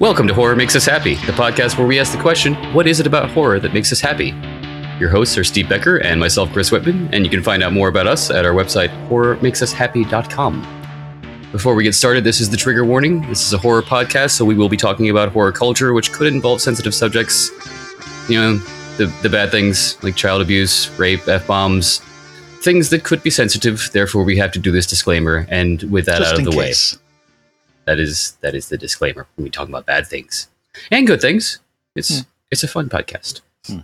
Welcome to Horror Makes Us Happy, the podcast where we ask the question, what is it about horror that makes us happy? Your hosts are Steve Becker and myself, Chris Whitman, and you can find out more about us at our website, horrormakesushappy.com. Before we get started, this is the trigger warning. This is a horror podcast, so we will be talking about horror culture, which could involve sensitive subjects. You know, the, the bad things like child abuse, rape, F bombs, things that could be sensitive. Therefore, we have to do this disclaimer. And with that Just out of the way, case. That is that is the disclaimer when we talk about bad things and good things. It's Hmm. it's a fun podcast. Hmm.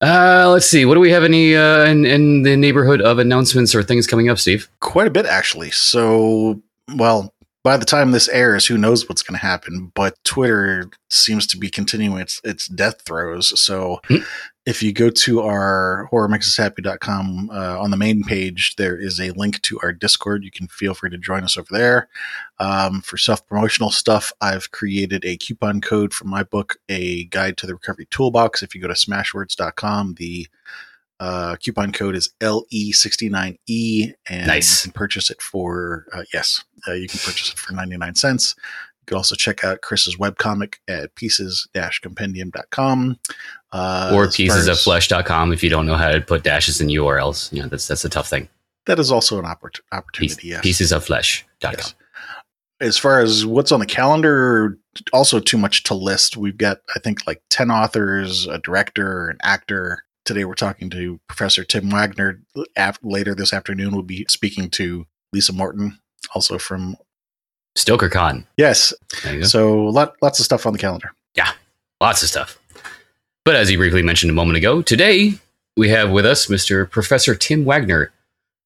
Uh, let's see. What do we have any uh, in, in the neighborhood of announcements or things coming up, Steve? Quite a bit, actually. So, well, by the time this airs, who knows what's going to happen? But Twitter seems to be continuing its its death throes. So, Hmm. If you go to our horrormakesushappy.com uh, on the main page, there is a link to our Discord. You can feel free to join us over there. Um, for self promotional stuff, I've created a coupon code for my book, A Guide to the Recovery Toolbox. If you go to smashwords.com, the uh, coupon code is LE69E, and Nice. you can purchase it for, uh, yes, uh, you can purchase it for 99 cents. Can also check out Chris's webcomic at pieces-compendium.com. Uh, or as far as- piecesofflesh.com if you don't know how to put dashes in URLs. You know, that's that's a tough thing. That is also an oppor- Piece, opportunity, yes. Piecesofflesh.com. Yes. As far as what's on the calendar, also too much to list. We've got, I think, like 10 authors, a director, an actor. Today we're talking to Professor Tim Waggoner. Later this afternoon, we'll be speaking to Lisa Morton, also from. StokerCon. Yes. There you go. So lot, lots of stuff on the calendar. Yeah, lots of stuff. But as you briefly mentioned a moment ago, today we have with us Mr. Professor Tim Waggoner,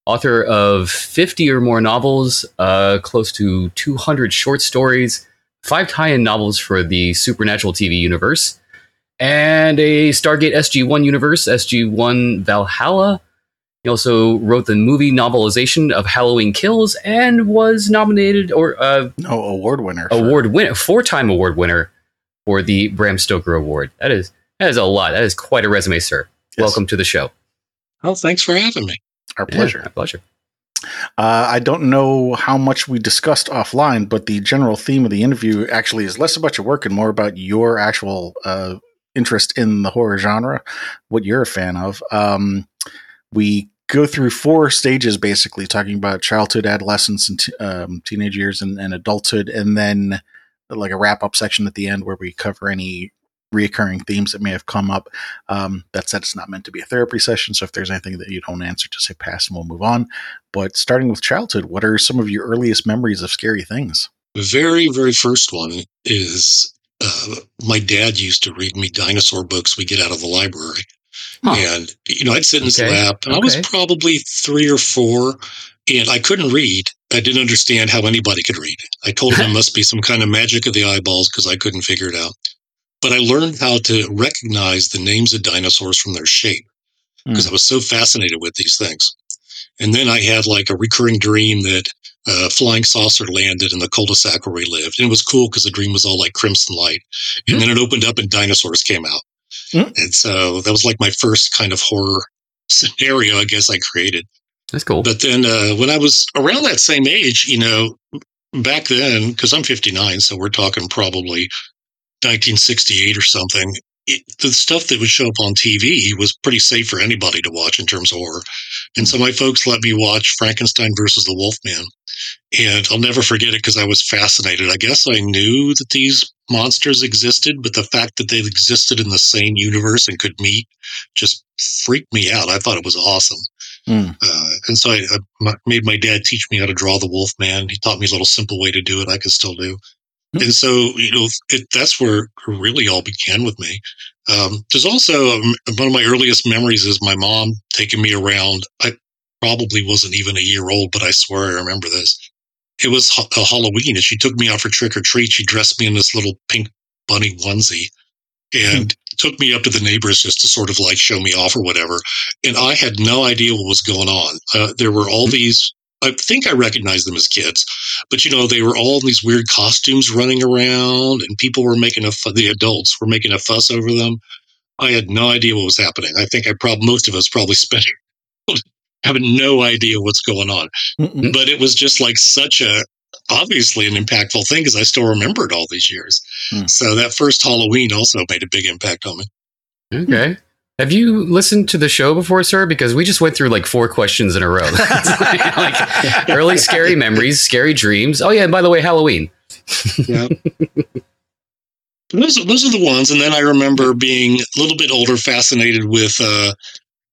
author of 50 or more novels, uh, close to 200 short stories, five tie in novels for the Supernatural TV universe, and a Stargate SG 1 universe, SG 1 Valhalla. He also wrote the movie novelization of Halloween Kills and was nominated or uh, No award winner. for- award winner, four time award winner for the Bram Stoker Award. That is that is a lot. That is quite a resume, sir. Yes. Welcome to the show. Oh, thanks for having me. Our Yeah, pleasure. my pleasure. Uh, I don't know how much we discussed offline, but the general theme of the interview actually is less about your work and more about your actual uh, interest in the horror genre, what you're a fan of. Um, we go through four stages basically, talking about childhood, adolescence, and t- um, teenage years and, and adulthood, and then like a wrap up section at the end where we cover any reoccurring themes that may have come up. Um, that said, it's not meant to be a therapy session, so if there's anything that you don't answer, just say pass and we'll move on. But starting with childhood, what are some of your earliest memories of scary things? The very, very first one is uh, my dad used to read me dinosaur books we get out of the library. Huh. And, you know, I'd sit in his Okay. lap, and I was probably three or four, and I couldn't read. I didn't understand how anybody could read. I told him it must be some kind of magic of the eyeballs because I couldn't figure it out. But I learned how to recognize the names of dinosaurs from their shape because hmm. I was so fascinated with these things. And then I had like a recurring dream that a flying saucer landed in the cul-de-sac where we lived. And it was cool because the dream was all like crimson light. And hmm. then it opened up and dinosaurs came out. Hmm. And so that was like my first kind of horror scenario, I guess I created. That's cool. But then uh, when I was around that same age, you know, back then, because I'm 59, so we're talking probably 1968 or something, it, the stuff that would show up on TV was pretty safe for anybody to watch in terms of horror. And so my folks let me watch Frankenstein versus the Wolfman. And I'll never forget it because I was fascinated. I guess I knew that these monsters existed, but the fact that they existed in the same universe and could meet just freaked me out. I thought it was awesome. Mm. Uh, and so I made my dad teach me how to draw the Wolfman. He taught me a little simple way to do it. I can still do. Hmm. And so, you know, it, that's where it really all began with me. Um, there's also um, one of my earliest memories is my mom taking me around. I probably wasn't even a year old, but I swear I remember this. It was ha- a Halloween, and she took me out for trick or treat. She dressed me in this little pink bunny onesie and took me up to the neighbors just to sort of like show me off or whatever. And I had no idea what was going on. Uh, there were all these. I think I recognized them as kids, but you know they were all in these weird costumes running around, and people were making a the adults were making a fuss over them. I had no idea what was happening. I think I probably most of us probably spent having no idea what's going on Mm-mm. but it was just like such a obviously an impactful thing because I still remember it all these years. Hmm. So that first Halloween also made a big impact on me. Okay. Have you listened to the show before, sir? Because we just went through like four questions in a row. like early scary memories, scary dreams. Oh yeah, and by the way, Halloween. Yeah. those, those are the ones. And then I remember being a little bit older, fascinated with uh,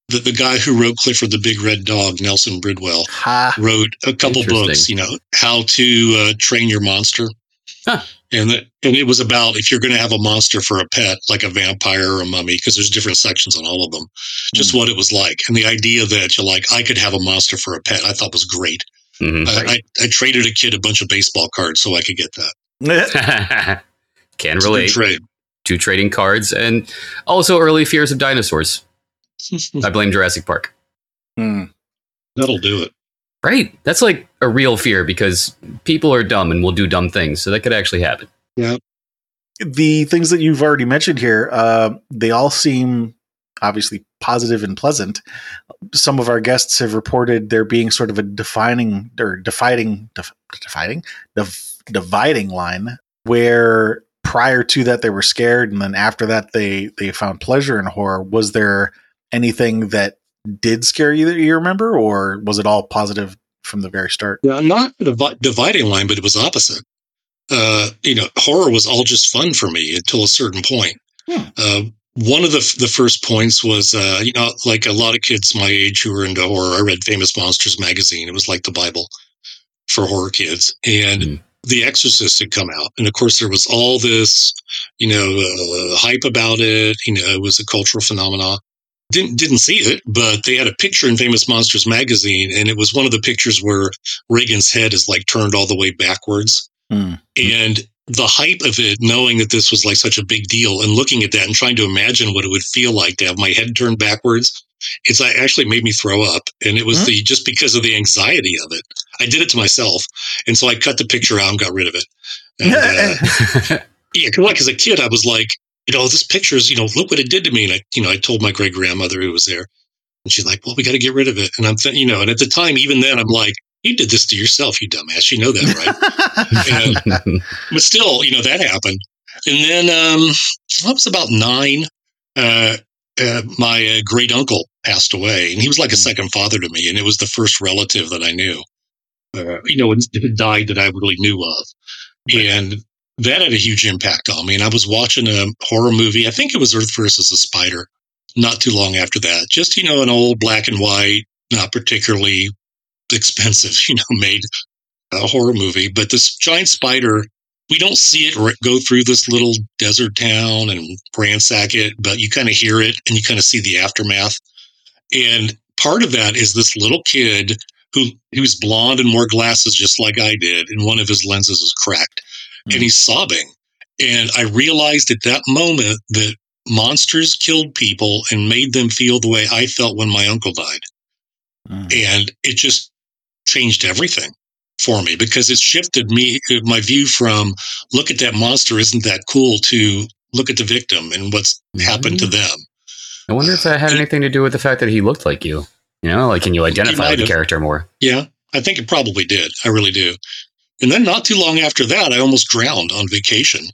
the, the guy who wrote Clifford the Big Red Dog, Nelson Bridwell, Ha. wrote a couple books, you know, how to uh, train your monster. Huh. And, it, and it was about if you're going to have a monster for a pet, like a vampire or a mummy, because there's different sections on all of them, just what it was like. And the idea that you're like, I could have a monster for a pet, I thought was great. Mhm. I, I, I traded a kid a bunch of baseball cards so I could get that. Can It's relate trade. to trading cards and also early fears of dinosaurs. I blame Jurassic Park. Hmm. That'll do it. Right. That's like a real fear because people are dumb and will do dumb things. So that could actually happen. Yeah. The things that you've already mentioned here, uh, they all seem obviously positive and pleasant. Some of our guests have reported there being sort of a defining or dividing, def, dividing, div, dividing line where prior to that they were scared, and then after that they they found pleasure in horror. Was there anything that did scare you that you remember, or was it all positive from the very start? Yeah, not a divi- dividing line, but it was opposite. Uh, you know, horror was all just fun for me until a certain point. Hmm. Uh, one of the f- the first points was, uh, you know, like a lot of kids my age who were into horror. I read Famous Monsters magazine. It was like the Bible for horror kids, and Hmm. The Exorcist had come out, and of course there was all this, you know, uh, hype about it. You know, it was a cultural phenomenon. Didn't didn't see it, but they had a picture in Famous Monsters magazine, and it was one of the pictures where Regan's head is like turned all the way backwards. Hmm. And the hype of it, knowing that this was like such a big deal and looking at that and trying to imagine what it would feel like to have my head turned backwards, it's like, actually made me throw up. And it was Hmm. the just because of the anxiety of it. I did it to myself. And so I cut the picture out and got rid of it. And, uh, yeah, because like as a kid, I was like, you know, this picture's, you know, look what it did to me. And I, you know, I told my great grandmother who was there, and she's like, well, we got to get rid of it. And I'm, th- you know, and at the time, even then, I'm like, you did this to yourself, you dumbass. You know that, right? and, but still, you know, that happened. And then um, I was about nine. Uh, uh, my uh, great uncle passed away, and he was like a second father to me. And it was the first relative that I knew, uh, you know, who died that I really knew of. And that had a huge impact on me. And I was watching a horror movie. I think it was Earth versus the Spider. Not too long after that, just you know, an old black and white, not particularly expensive, you know, made a horror movie. But this giant spider, we don't see it go through this little desert town and ransack it, but you kind of hear it and you kind of see the aftermath. And part of that is this little kid who who's blonde and wore glasses just like I did, and one of his lenses is cracked, Mm. and he's sobbing. And I realized at that moment that monsters killed people and made them feel the way I felt when my uncle died Hmm. and it just changed everything for me because it shifted me my view from look at that monster isn't that cool to look at the victim and what's happened to them I wonder if that had anything to do with the fact that he looked like you. You know, like can you identify with the character more? yeah i think it probably did i really do and then not too long after that i almost drowned on vacation.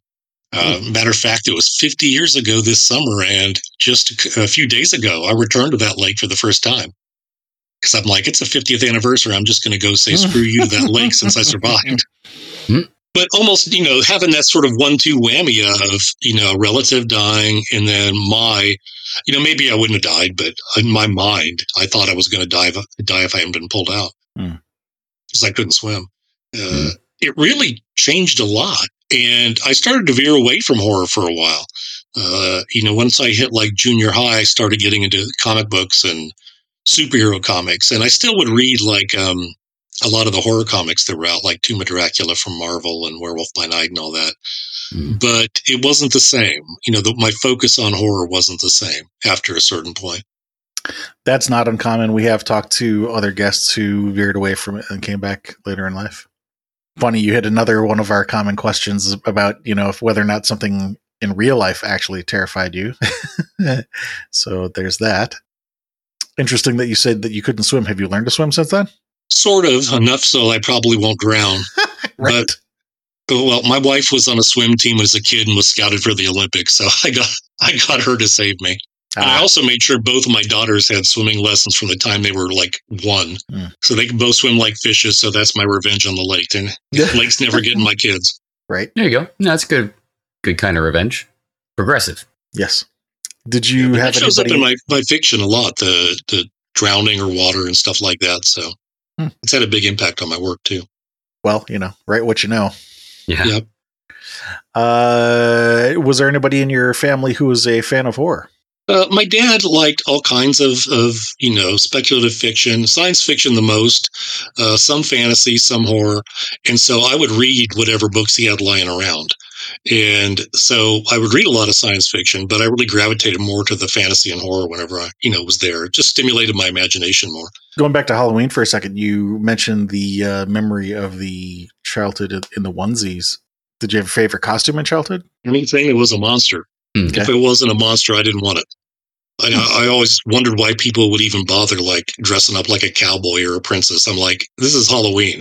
Uh, matter of fact it was 50 years ago this summer and just a few days ago i returned to that lake for the first time. Because i'm like it's the 50th anniversary. I'm just going to go say screw you to that lake since i survived. Hmm. but almost you know having that sort of one-two whammy of you know a relative dying and then my you know maybe i wouldn't have died but in my mind i thought i was going to die if, die if i hadn't been pulled out. Hmm. because i couldn't swim uh, Hmm. it really changed a lot and i started to veer away from horror for a while uh, you know once i hit like junior high i started getting into comic books and superhero comics and i still would read like um, a lot of the horror comics that were out, like Tomb of Dracula from Marvel and Werewolf by Night and all that. Mm. But it wasn't the same. You know, the, my focus on horror wasn't the same after a certain point. That's not uncommon. We have talked to other guests who veered away from it and came back later in life. Funny, you hit another one of our common questions about, you know, if whether or not something in real life actually terrified you. so there's that. Interesting that you said that you couldn't swim. Have you learned to swim since then? Sort of enough so I probably won't drown. right. But oh, well, my wife was on a swim team as a kid and was scouted for the Olympics, so I got I got her to save me. And I Ah, also made sure both of my daughters had swimming lessons from the time they were like one, Hmm. so they can both swim like fishes. So that's my revenge on the lake. And lake's never getting my kids. right. There you go. No, that's good. Good kind of revenge. Progressive. Yes. Did you That have shows anybody? up in my, my fiction a lot, the the drowning or water and stuff like that. So Hmm. it's had a big impact on my work too. well, you know, write what you know. Yeah. Yeah. Uh, was there anybody in your family who was a fan of horror? Uh, my dad liked all kinds of, of you know speculative fiction, science fiction the most, uh, some fantasy, some horror, and so I would read whatever books he had lying around, and so I would read a lot of science fiction, but I really gravitated more to the fantasy and horror whenever I you know was there. It just stimulated my imagination more. Going back to Halloween for a second, you mentioned the uh, memory of the childhood in the onesies. Did you have a favorite costume in childhood? Anything that was a monster. Okay. If it wasn't a monster, I didn't want it. I, I always wondered why people would even bother like dressing up like a cowboy or a princess. I'm like, this is Halloween.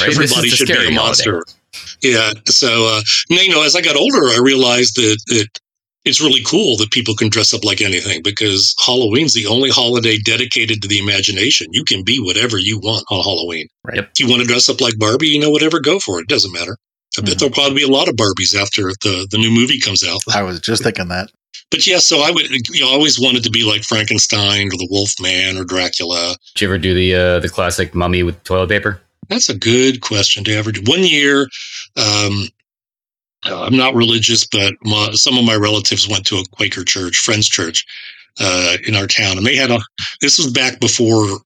Right, this is Everybody should be a monster. holiday. Yeah. So, uh, you know, as I got older, I realized that, that it's really cool that people can dress up like anything because Halloween's the only holiday dedicated to the imagination. You can be whatever you want on Halloween. Right. If you want to dress up like Barbie, you know, whatever, go for it. It doesn't matter. I bet there'll probably be a lot of Barbies after the, the new movie comes out. I was just thinking that. But yeah, so I would, you know, I always wanted to be like Frankenstein or the Wolf Man or Dracula. Did you ever do the uh, the classic mummy with toilet paper? That's a good question to ever do. One year, um, uh, I'm not religious, but my, some of my relatives went to a Quaker church, Friends Church, uh, in our town, and they had a. This was back before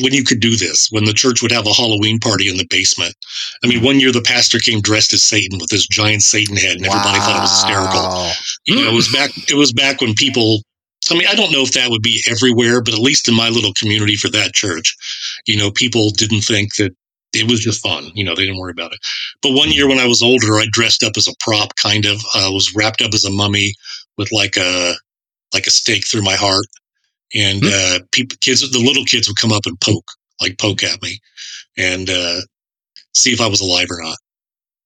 when you could do this, when the church would have a Halloween party in the basement. I mean, one year the pastor came dressed as Satan with this giant Satan head, and everybody thought it was hysterical. You know, it was back. It was back when people. I mean, I don't know if that would be everywhere, but at least in my little community for that church, you know, people didn't think that it was just fun. You know, they didn't worry about it. But one year when I was older, I dressed up as a prop, kind of. I was wrapped up as a mummy with like a like a stake through my heart, and Hmm. uh, people, kids, the little kids would come up and poke, like poke at me, and uh, see if I was alive or not.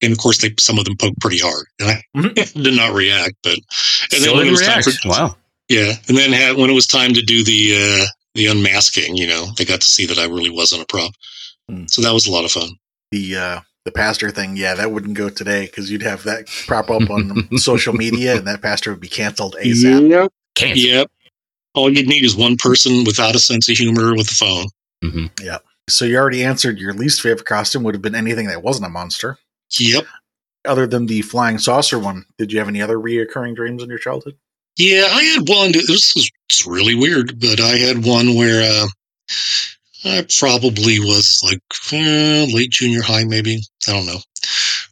And of course, they some of them poked pretty hard, and I did not react. But and Still when it didn't was time for wow. yeah, and then had, when it was time to do the uh, the unmasking, you know, they got to see that I really wasn't a prop. Hmm. So that was a lot of fun. The uh, the pastor thing, yeah, that wouldn't go today because you'd have that prop up on social media, and that pastor would be canceled ASAP. Yep. Can't. Yep. All you'd need is one person without a sense of humor with the phone. hmm Yeah. So you already answered your least favorite costume would have been anything that wasn't a monster. Yep. Other than the flying saucer one, did you have any other reoccurring dreams in your childhood? Yeah, I had one. This is it's really weird, but I had one where uh, I probably was like eh, late junior high, maybe. I don't know,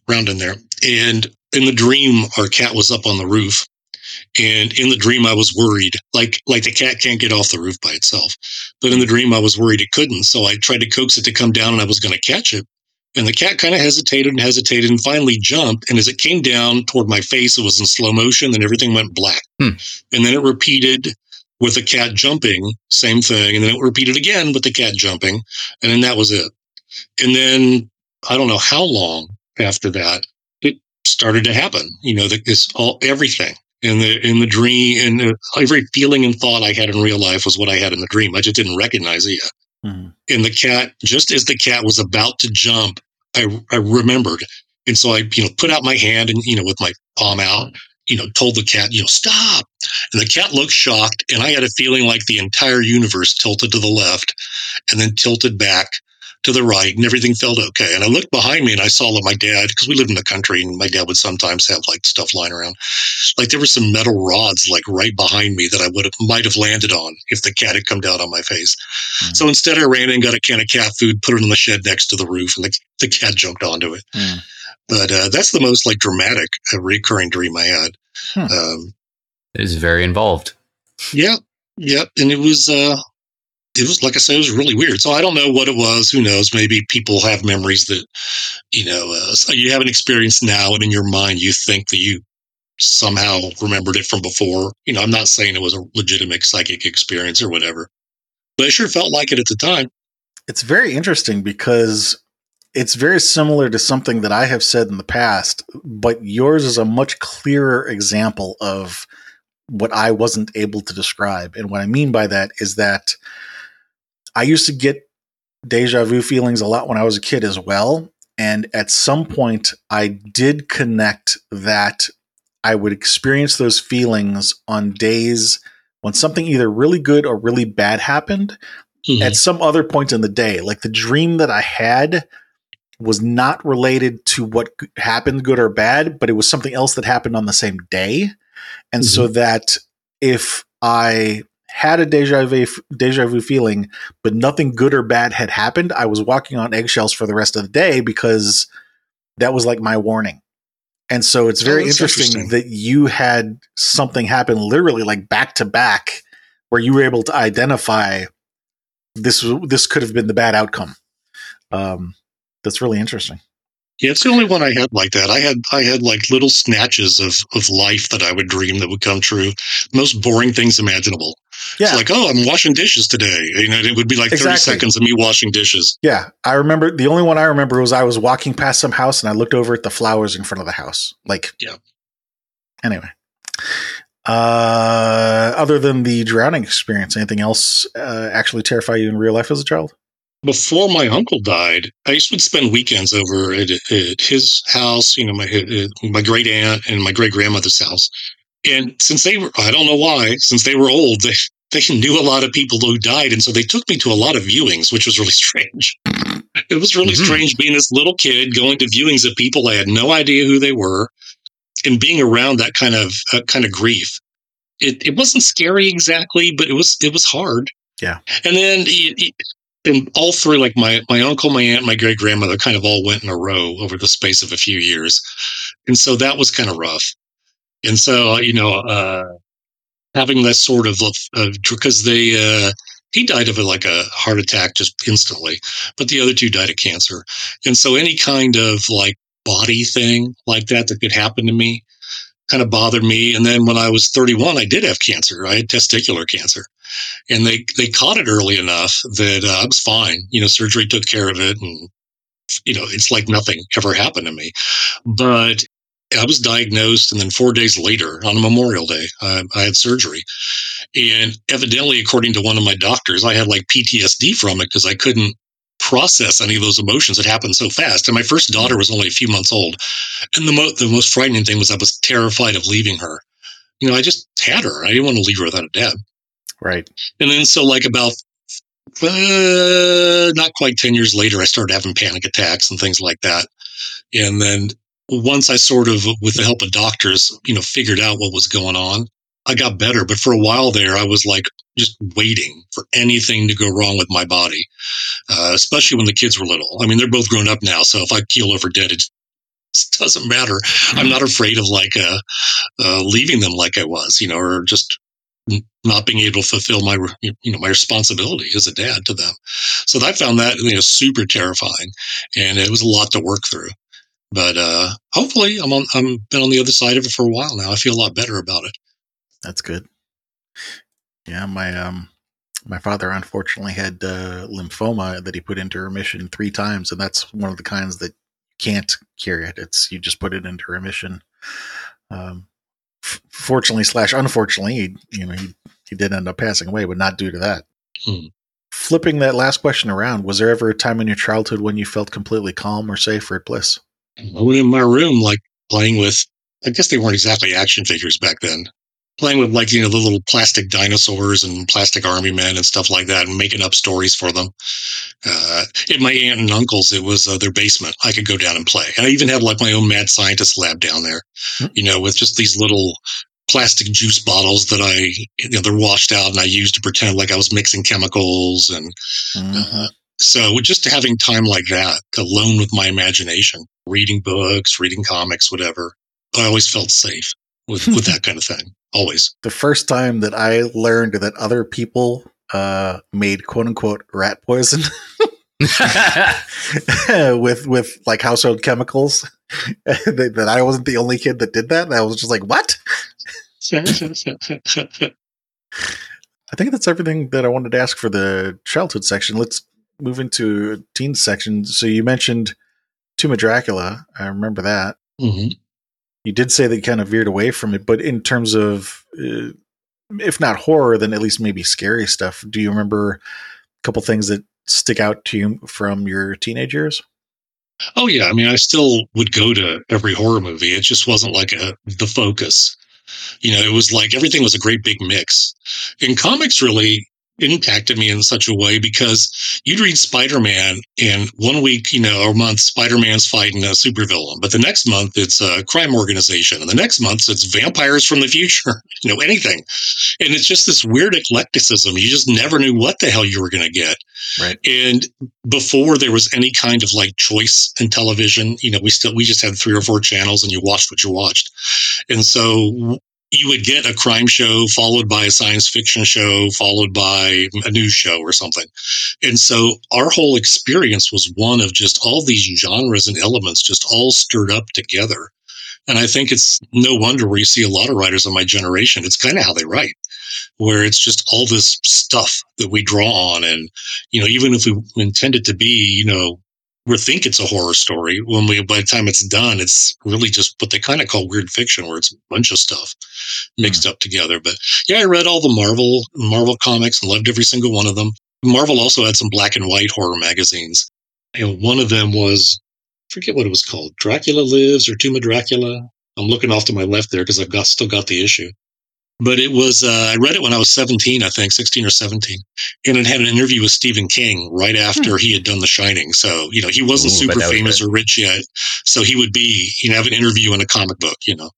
round in there. And in the dream, our cat was up on the roof, and in the dream, I was worried, like like the cat can't get off the roof by itself. But in the dream, I was worried it couldn't, so I tried to coax it to come down, and I was going to catch it. And the cat kind of hesitated and hesitated and finally jumped. And as it came down toward my face, it was in slow motion, and everything went black. Hmm. And then it repeated with the cat jumping, same thing. And then it repeated again with the cat jumping. And then that was it. And then I don't know how long after that it started to happen. You know, that this all everything in the in the dream and every feeling and thought I had in real life was what I had in the dream. I just didn't recognize it yet. Mhm. And the cat, just as the cat was about to jump, I I remembered. And so I, you know, put out my hand and, you know, with my palm out, you know, told the cat, you know, stop. And the cat looked shocked. And I had a feeling like the entire universe tilted to the left and then tilted back to the right and everything felt okay. And I looked behind me and I saw that my dad, because we lived in the country and my dad would sometimes have like stuff lying around. Like there were some metal rods like right behind me that I would have might have landed on if the cat had come down on my face. Mm. So instead I ran and got a can of cat food, put it in the shed next to the roof, and the, the cat jumped onto it. Mm. But uh, that's the most like dramatic uh, recurring dream I had. Hmm. Um, It is very involved. yeah, yeah, and it was uh, it was like I said, it was really weird. So I don't know what it was. Who knows? Maybe people have memories that you know uh, you have an experience now, and in your mind you think that you somehow remembered it from before. You know, I'm not saying it was a legitimate psychic experience or whatever, but it sure felt like it at the time. It's very interesting because it's very similar to something that I have said in the past, but yours is a much clearer example of what I wasn't able to describe. And what I mean by that is that I used to get deja vu feelings a lot when I was a kid as well. And at some point, I did connect that I would experience those feelings on days when something either really good or really bad happened mm-hmm. at some other point in the day. Like the dream that I had was not related to what happened, good or bad, but it was something else that happened on the same day. And mm-hmm. so that if I had a deja vu, deja vu feeling, but nothing good or bad had happened, I was walking on eggshells for the rest of the day because that was like my warning. And so it's very oh, interesting, interesting that you had something happen literally like back to back where you were able to identify this this could have been the bad outcome. Um, that's really interesting. Yeah, it's the only one I had like that. I had I had like little snatches of of life that I would dream that would come true. Most boring things imaginable. Yeah. It's like, oh, I'm washing dishes today. You know, it would be like exactly. 30 seconds of me washing dishes. Yeah. I remember the only one I remember was I was walking past some house and I looked over at the flowers in front of the house. Like Yeah. Anyway. Uh other than the drowning experience, anything else uh, actually terrify you in real life as a child? Before my uncle died, I used to spend weekends over at, at his house, you know, my my great aunt and my great grandmother's house. And since they were, I don't know why, since they were old, they, they knew a lot of people who died. And so they took me to a lot of viewings, which was really strange. It was really mm-hmm. strange being this little kid going to viewings of people I had no idea who they were and being around that kind of uh, kind of grief. It, it wasn't scary exactly, but it was it was hard. Yeah. And then it, and all three, like my my uncle, my aunt, my great grandmother, kind of all went in a row over the space of a few years, and so that was kind of rough. And so you know, uh, having that sort of because they uh, he died of a, like a heart attack just instantly, but the other two died of cancer, and so any kind of like body thing like that that could happen to me kind of bothered me. And then when I was 31, I did have cancer. I had testicular cancer and they they caught it early enough that uh, I was fine. You know, surgery took care of it, and you know, it's like nothing ever happened to me. But I was diagnosed, and then four days later, on a Memorial Day, I, I had surgery. And evidently, according to one of my doctors, I had like PTSD from it because I couldn't process any of those emotions. It happened so fast. And my first daughter was only a few months old. And the, mo- the most frightening thing was I was terrified of leaving her. You know, I just had her. I didn't want to leave her without a dad. Right. And then so like about uh, not quite 10 years later, I started having panic attacks and things like that. And then once I sort of, with the help of doctors, you know, figured out what was going on, I got better. But for a while there, I was like just waiting for anything to go wrong with my body, uh, especially when the kids were little. I mean, they're both grown up now. So if I keel over dead, it doesn't matter. Mm-hmm. I'm not afraid of like uh, uh, leaving them like I was, you know, or just not being able to fulfill my you know my responsibility as a dad to them. So I found that you know super terrifying, and it was a lot to work through. But uh, hopefully, I'm on. I'm been on the other side of it for a while now. I feel a lot better about it. That's good. Yeah, my um, my father unfortunately had uh, lymphoma that he put into remission three times, and that's one of the kinds that can't cure it. It's you just put it into remission. Um, fortunately slash unfortunately, you know, he, he did end up passing away, but not due to that. Hmm. Flipping that last question around, was there ever a time in your childhood when you felt completely calm or safe or at bliss? I went in my room, like playing with, I guess they weren't exactly action figures back then, playing with like you know the little plastic dinosaurs and plastic army men and stuff like that and making up stories for them uh, in my aunt and uncles it was uh, their basement i could go down and play and i even had like my own mad scientist lab down there mm-hmm. you know with just these little plastic juice bottles that i you know they're washed out and i used to pretend like i was mixing chemicals and mm-hmm. uh, so just having time like that alone with my imagination reading books reading comics whatever i always felt safe with, with that kind of thing always. The first time that I learned that other people uh, made quote unquote rat poison with with like household chemicals, that, that, I wasn't the only kid that did that. I was just like, what? I think that's everything that I wanted to ask for the childhood section. Let's move into teen section. So you mentioned Tomb of Dracula. I remember that. hmm You did say they kind of veered away from it, but in terms of, uh, if not horror, then at least maybe scary stuff. Do you remember a couple things that stick out to you from your teenage years? Oh yeah, I mean, I still would go to every horror movie. It just wasn't like a the focus. You know, it was like everything was a great big mix. And comics really impacted me in such a way because you'd read Spider-Man and one week, you know, or month, Spider-Man's fighting a supervillain, but the next month it's a crime organization, and the next month it's vampires from the future. You know, anything, and it's just this weird eclecticism. You just never knew what the hell you were going to get. Right. And before there was any kind of like choice in television, you know, we still we just had three or four channels, and you watched what you watched. And so you would get a crime show followed by a science fiction show followed by a news show or something. And so our whole experience was one of just all these genres and elements just all stirred up together. And i think it's no wonder where you see a lot of writers of my generation it's kind of how they write where it's just all this stuff that we draw on. And you know even if we intend it to be you know we think it's a horror story. When we by the time it's done it's really just what they kind of call weird fiction where it's a bunch of stuff mixed hmm. up together. But yeah i read all the marvel marvel comics and loved every single one of them. Marvel also had some black and white horror magazines and one of them was I forget what it was called dracula lives or tomb of dracula? I'm looking off to my left there because i've got still got the issue but it was uh, i read it when i was 17 i think 16 or 17 and it had an interview with stephen king right after he had done the shining. So you know he wasn't Ooh, super famous or rich yet. So he would be he'd have an interview in a comic book you know.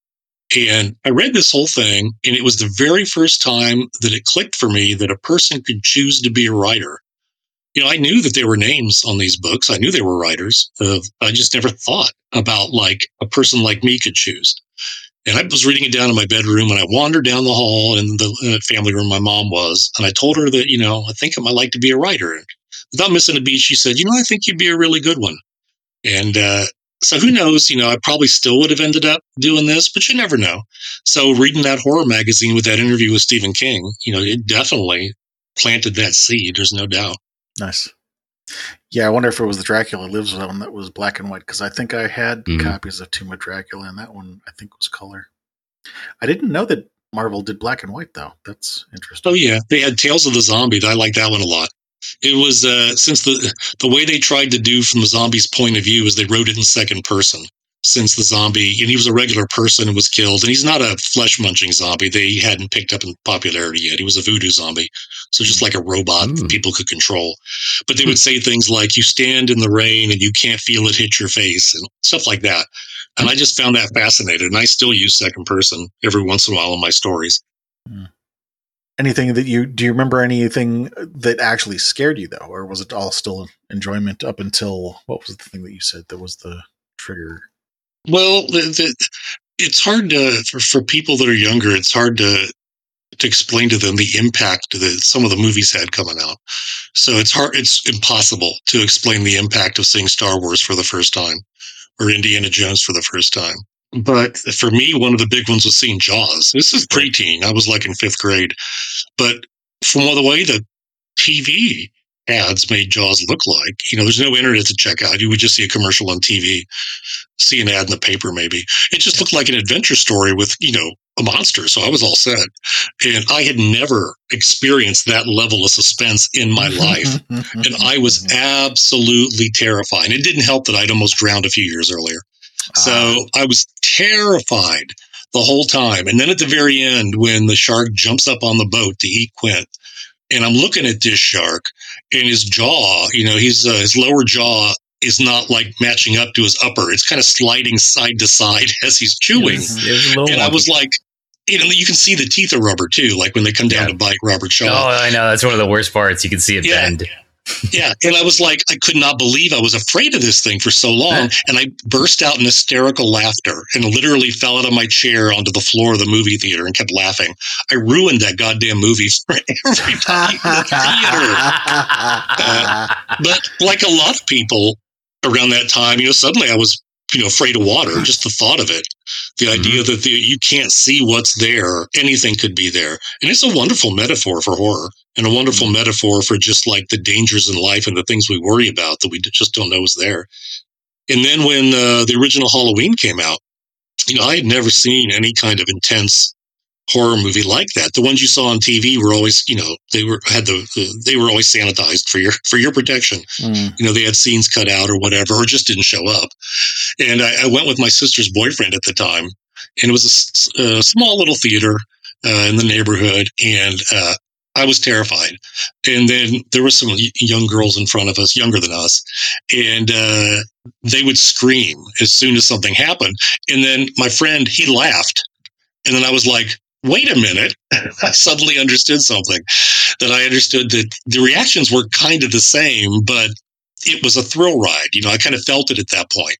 And i read this whole thing and it was the very first time that it clicked for me that a person could choose to be a writer. You know i knew that there were names on these books. I knew there were writers. Uh, i just never thought about like a person like me could choose and I was reading it down in my bedroom, and I wandered down the hall in the family room my mom was, and I told her that you know I think I might like to be a writer. And without missing a beat, she said, "You know, I think you'd be a really good one." And uh, so who knows? You know, I probably still would have ended up doing this, but you never know. So reading that horror magazine with that interview with Stephen King, you know, it definitely planted that seed. There's no doubt. Nice. Yeah, I wonder if it was the Dracula Lives one that was black and white because I think I had Mhm. copies of Tomb of Dracula, and that one I think was color. I didn't know that Marvel did black and white though. That's interesting. Oh yeah, they had Tales of the Zombie. I like that one a lot. It was uh, since the the way they tried to do from the zombie's point of view is they wrote it in second person. Since the zombie and he was a regular person and was killed, and he's not a flesh munching zombie. They hadn't picked up in popularity yet. He was a voodoo zombie, so just like a robot that Mm. people could control. But they would say things like, "You stand in the rain and you can't feel it hit your face," and stuff like that. And I just found that fascinating. And I still use second person every once in a while in my stories. Anything that you do you remember anything that actually scared you though, or was it all still enjoyment up until what was the thing that you said that was the trigger? Well, the, the, it's hard to for, for people that are younger. It's hard to to explain to them the impact that some of the movies had coming out. So it's hard. It's impossible to explain the impact of seeing Star Wars for the first time or Indiana Jones for the first time. But for me, one of the big ones was seeing Jaws. This is preteen. I was like in fifth grade. But from the way the TV ads made Jaws look like, you know, there's no internet to check out. You would just see a commercial on TV, see an ad in the paper, maybe. It just looked like an adventure story with, you know, a monster. So I was all set. And I had never experienced that level of suspense in my mm-hmm, life. Mm-hmm, mm-hmm, and I was absolutely terrified. And it didn't help that I'd almost drowned a few years earlier. So ah. I was terrified the whole time. And then at the very end, when the shark jumps up on the boat to eat Quint, and I'm looking at this shark and his jaw, you know, he's uh, his lower jaw is not like matching up to his upper. It's kind of sliding side to side as he's chewing. It was, it was and I was like, you know, you can see the teeth are rubber too, like when they come down Yeah. to bite Robert Shaw. Oh, I know. That's one of the worst parts. You can see it Yeah. bend. Yeah. And I was like, I could not believe I was afraid of this thing for so long. And I burst out in hysterical laughter and literally fell out of my chair onto the floor of the movie theater and kept laughing. I ruined that goddamn movie for everybody in the theater. But like a lot of people around that time, you know, suddenly I was, you know, afraid of water, just the thought of it. The idea that the, you can't see what's there, anything could be there. And it's a wonderful metaphor for horror and a wonderful metaphor for just like the dangers in life and the things we worry about that we just don't know is there. And then when uh, the original Halloween came out, you know, I had never seen any kind of intense horror movie like that. The ones you saw on TV were always, you know, they were had the, the they were always sanitized for your for your protection. Mm. You know, they had scenes cut out or whatever, or just didn't show up. And I, I went with my sister's boyfriend at the time, and it was a, a small little theater uh, in the neighborhood, and uh, I was terrified. And then there were some young girls in front of us, younger than us, and uh, they would scream as soon as something happened. And then my friend, he laughed. And then I was like, wait a minute. I suddenly understood something that I understood that the reactions were kind of the same, but it was a thrill ride. You know, I kind of felt it at that point.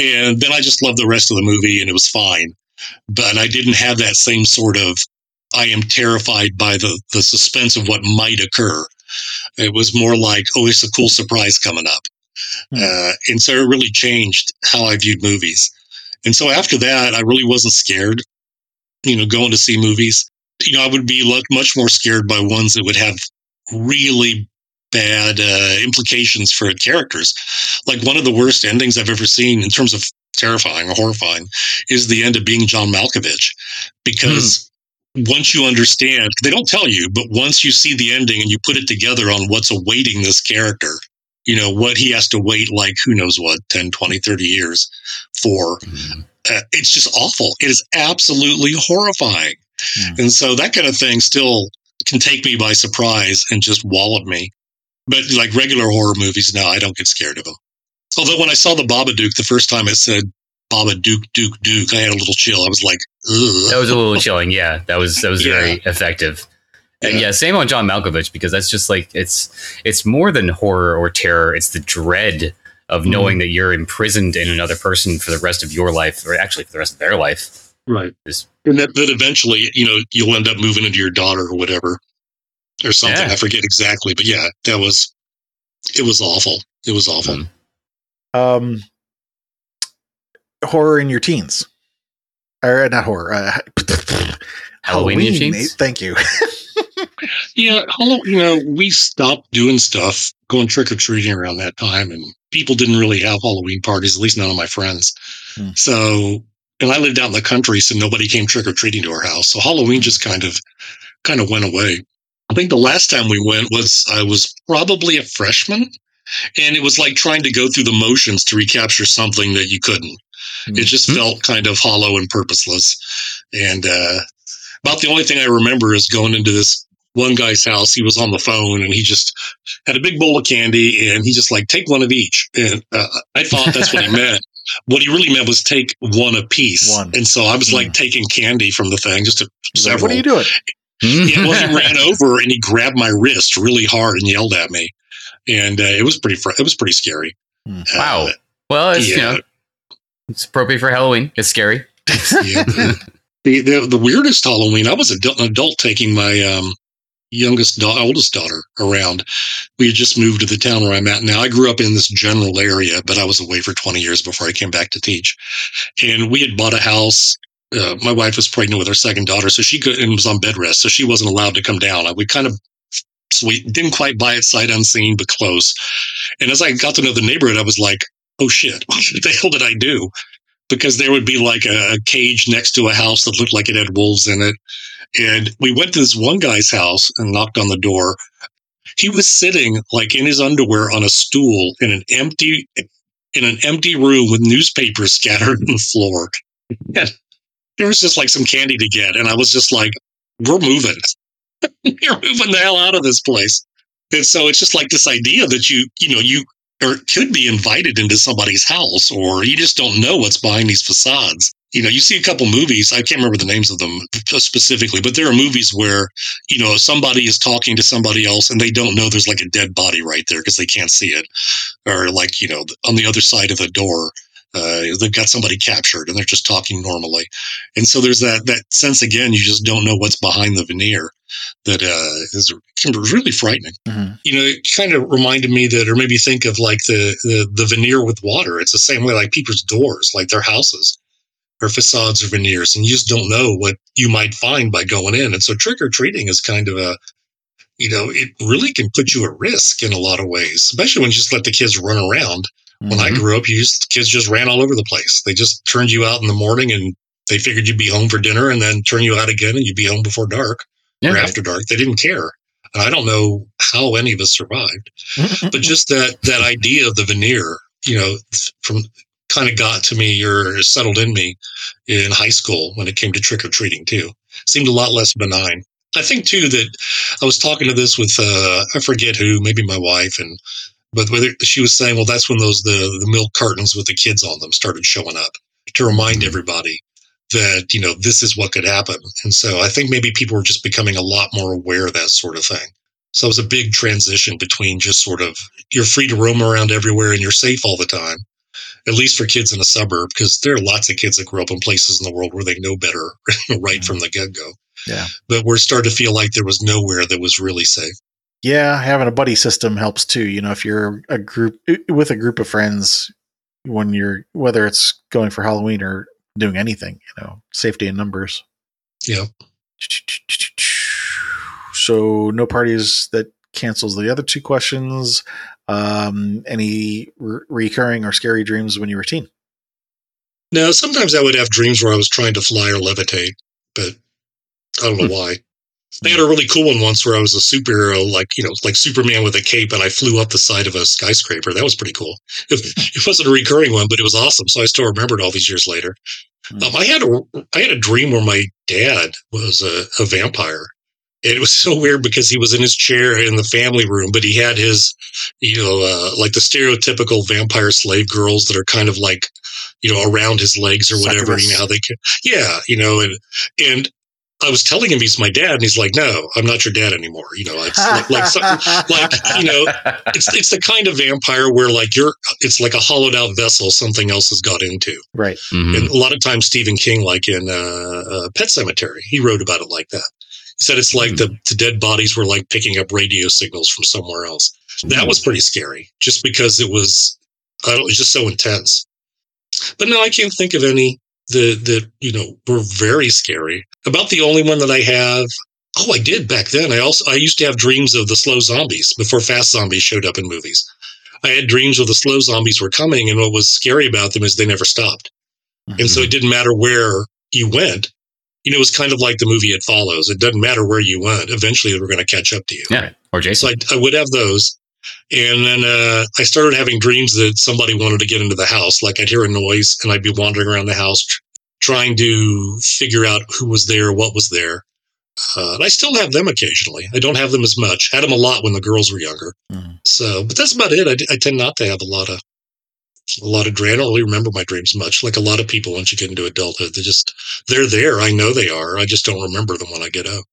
And then I just loved the rest of the movie and it was fine. But I didn't have that same sort of, I am terrified by the, the suspense of what might occur. It was more like, oh, it's a cool surprise coming up. Mm. Uh, and so it really changed how I viewed movies. And so after that, I really wasn't scared you know, going to see movies. You know, I would be much more scared by ones that would have really bad uh, implications for characters. Like one of the worst endings I've ever seen in terms of terrifying or horrifying is the end of being John Malkovich, because mm. once you understand, they don't tell you, but once you see the ending and you put it together on what's awaiting this character, you know, what he has to wait like who knows what, 10, 20, 30 years for. Mm uh, it's just awful. It is absolutely horrifying. Mm. And so that kind of thing still can take me by surprise and just wallop me. But like regular horror movies, no, I don't get scared of them. Although when I saw the Babadook the first time, it said Baba Duke Duke Duke. I had a little chill. I was like, Ugh. that was a little chilling. Yeah, that was that was yeah. very effective. And yeah. yeah, same on John Malkovich because that's just like it's it's more than horror or terror. It's the dread of knowing mm. that you're imprisoned in another person for the rest of your life, or actually for the rest of their life. Right. Is, and that, that eventually, you know, you'll end up moving into your daughter or whatever, or something. Yeah. I forget exactly, but yeah, that was it was awful. It was awful. Mm. Um, horror in your teens, or not horror. Uh, Halloween, Halloween Thank you. yeah, you know, we stopped doing stuff, going trick or treating around that time, and people didn't really have Halloween parties, at least none of my friends. Hmm. So, and I lived out in the country, so nobody came trick or treating to our house. So Halloween just kind of, kind of went away. I think the last time we went was I was probably a freshman, and it was like trying to go through the motions to recapture something that you couldn't. Mm-hmm. It just hmm. felt kind of hollow and purposeless. And uh, about the only thing I remember is going into this one guy's house. He was on the phone and he just had a big bowl of candy and he just like take one of each. And uh, I thought that's what he meant. What he really meant was take one a piece. One. And so I was mm. like taking candy from the thing just to several. What are you doing? Yeah, well, he ran over and he grabbed my wrist really hard and yelled at me, and uh, it was pretty. Fr- it was pretty scary. Mm. Wow. Uh, well, it's yeah. you know, it's appropriate for Halloween. It's scary. yeah. The, the, the weirdest Halloween, I was an adult taking my um, youngest, da- oldest daughter around. We had just moved to the town where I'm at now. I grew up in this general area, but I was away for 20 years before I came back to teach. And we had bought a house. Uh, my wife was pregnant with her second daughter, so she could, and was on bed rest, so she wasn't allowed to come down. We kind of so we didn't quite buy it sight unseen, but close. And as I got to know the neighborhood, I was like, "Oh shit, what the hell did I do?" Because there would be like a, cage next to a house that looked like it had wolves in it and we went to this one guy's house and knocked on the door. He was sitting like in his underwear on a stool in an empty in an empty room with newspapers scattered on the floor. there was just like some candy to get. And I was just like, we're moving. You're moving the hell out of this place. And so it's just like this idea that you, you know, you or could be invited into somebody's house or you just don't know what's behind these facades you know, you see a couple movies, I can't remember the names of them specifically, but there are movies where, you know, somebody is talking to somebody else and they don't know there's like a dead body right there because they can't see it. Or like, you know, on the other side of the door, uh, they've got somebody captured and they're just talking normally. And so there's that, that sense again, you just don't know what's behind the veneer that uh, is really frightening. Mm-hmm. You know, it kind of reminded me that, or maybe think of like the, the, the veneer with water. It's the same way like people's doors, like their houses or facades or veneers, and you just don't know what you might find by going in. And so trick or treating is kind of a, you know, it really can put you at risk in a lot of ways, especially when you just let the kids run around When I Mhm. grew up, you used, kids just ran all over the place. They just turned you out in the morning and they figured you'd be home for dinner and then turn you out again and you'd be home before dark or after dark. They didn't care. And I don't know how any of us survived, but just that, that idea of the veneer, you know, from kind of got to me or settled in me in high school when it came to trick or treating too. Seemed a lot less benign. I think too that I was talking to this with uh, I forget who, maybe my wife, and but whether she was saying, well, that's when those the the milk cartons with the kids on them started showing up to remind mm-hmm. everybody that you know this is what could happen. And so I think maybe people were just becoming a lot more aware of that sort of thing. So it was a big transition between just sort of you're free to roam around everywhere and you're safe all the time, at least for kids in a suburb, because there are lots of kids that grew up in places in the world where they know better right mm-hmm. from the get go. Yeah. But we're starting to feel like there was nowhere that was really safe. Yeah, having a buddy system helps too. You know, if you're a group with a group of friends, when you're whether it's going for Halloween or doing anything, you know, safety in numbers. Yeah. So no parties that cancels the other two questions. Um, any re- recurring or scary dreams when you were a teen? Now, sometimes I would have dreams where I was trying to fly or levitate, but I don't know why. They had a really cool one once where I was a superhero, like you know, like Superman with a cape, and I flew up the side of a skyscraper. That was pretty cool. It, it wasn't a recurring one, but it was awesome. So I still remember it all these years later. Hmm. Um, I had a I had a dream where my dad was a, a vampire. And it was so weird because he was in his chair in the family room, but he had his, you know, uh, like the stereotypical vampire slave girls that are kind of like, you know, around his legs or whatever. Succubus. You know how they can, yeah, you know, and and I was telling him he's my dad, and he's like, "No, I'm not your dad anymore." You know, it's like, like, so- like you know, it's it's the kind of vampire where like you're, it's like a hollowed out vessel something else has got into. right. Mhm. And a lot of times, Stephen King, like in uh, uh, Pet Sematary, he wrote about it like that. He said it's like the, the dead bodies were like picking up radio signals from somewhere else. That was pretty scary, just because it was, I don't, it was just so intense. But no, I can't think of any that that you know were very scary. About the only one that I have. Oh, I did back then. I also I used to have dreams of the slow zombies before fast zombies showed up in movies. I had dreams of the slow zombies were coming, and what was scary about them is they never stopped. And so mm-hmm. it didn't matter where you went. You know, it was kind of like the movie It Follows. It doesn't matter where you went. Eventually, they were going to catch up to you. yeah. Or Jason. So I, I would have those. And then uh, I started having dreams that somebody wanted to get into the house. Like I'd hear a noise and I'd be wandering around the house tr- trying to figure out who was there, what was there. Uh, and I still have them occasionally. I don't have them as much. Had them a lot when the girls were younger. Mhm. So, but that's about it. I tend not to have a lot of a lot of dreams. I don't really remember my dreams much. Like a lot of people, once you get into adulthood, they just they're there. I know they are. I just don't remember them when I get up.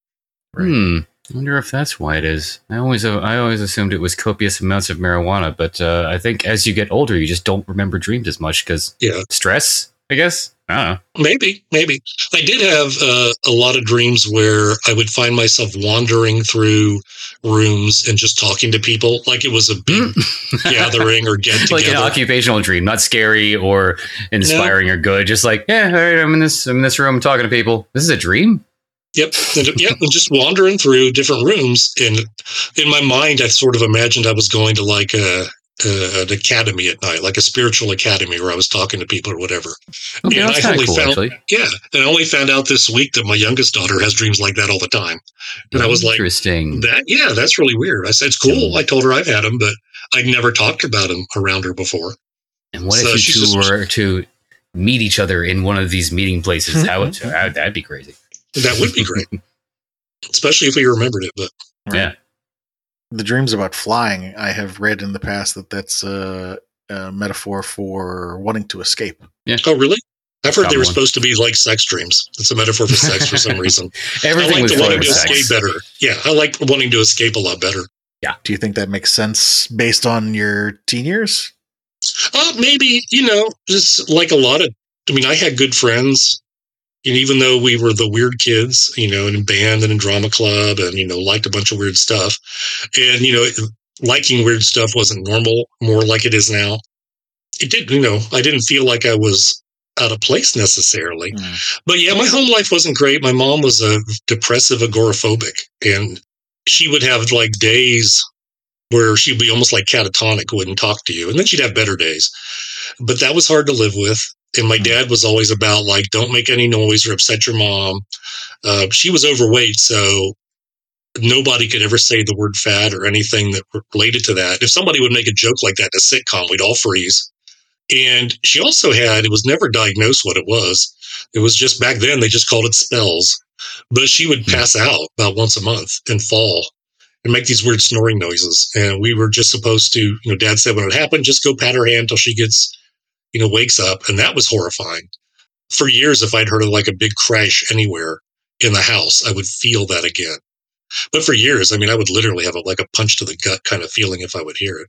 Hmm. I wonder if that's why it is. I always, uh, I always assumed it was copious amounts of marijuana, but uh, I think as you get older, you just don't remember dreams as much because Yeah. stress. I guess. I. Maybe, maybe. I did have uh, a lot of dreams where I would find myself wandering through rooms and just talking to people like it was a big gathering or get like an together. occupational dream, not scary or inspiring or good. Just like, yeah, all right, I'm in this, I'm in this room talking to people. This is a dream. Yep, and, yep, and just wandering through different rooms. And in my mind, I sort of imagined I was going to like a, a, an academy at night, like a spiritual academy where I was talking to people or whatever. Okay, Yeah, that's I only cool, found- actually. Yeah, and I only found out this week that my youngest daughter has dreams like that all the time. And I was like, interesting. That yeah, that's really weird. I said it's cool. I told her I've had them, but I'd never talked about them around her before. and what so if you two just- were to meet each other in one of these meeting places? How would, how- that'd be crazy. That would be great, especially if we remembered it. But Yeah. The dreams about flying, I have read in the past that that's a, a metaphor for wanting to escape. Yeah. Oh, really? I've heard they were one. supposed to be like sex dreams. It's a metaphor for sex for some reason. Everything I like was the wanting to sex. escape better. Yeah, I like wanting to escape a lot better. Yeah. Do you think that makes sense based on your teen years? Uh, maybe you know, just like a lot of. I mean, I had good friends, and even though we were the weird kids, you know, in band and in drama club, and you know, liked a bunch of weird stuff, and you know, liking weird stuff wasn't normal, more like it is now. It did, you know, I didn't feel like I was out of place necessarily, Mm. but yeah, my home life wasn't great. My mom was a depressive agoraphobic, and she would have like days where she'd be almost like catatonic, wouldn't talk to you. And then she'd have better days. But that was hard to live with. And my dad was always about like, don't make any noise or upset your mom. Uh, she was overweight, so nobody could ever say the word fat or anything that related to that. If somebody would make a joke like that in a sitcom, we'd all freeze. And she also had, it was never diagnosed what it was. It was just back then, they just called it spells. But she would pass out about once a month and fall and make these weird snoring noises. And we were just supposed to, you know, dad said when it happened, just go pat her hand until she gets, you know, wakes up. And that was horrifying. For years, if I'd heard of like a big crash anywhere in the house, I would feel that again. But for years, I mean, I would literally have a, like a punch to the gut kind of feeling if I would hear it.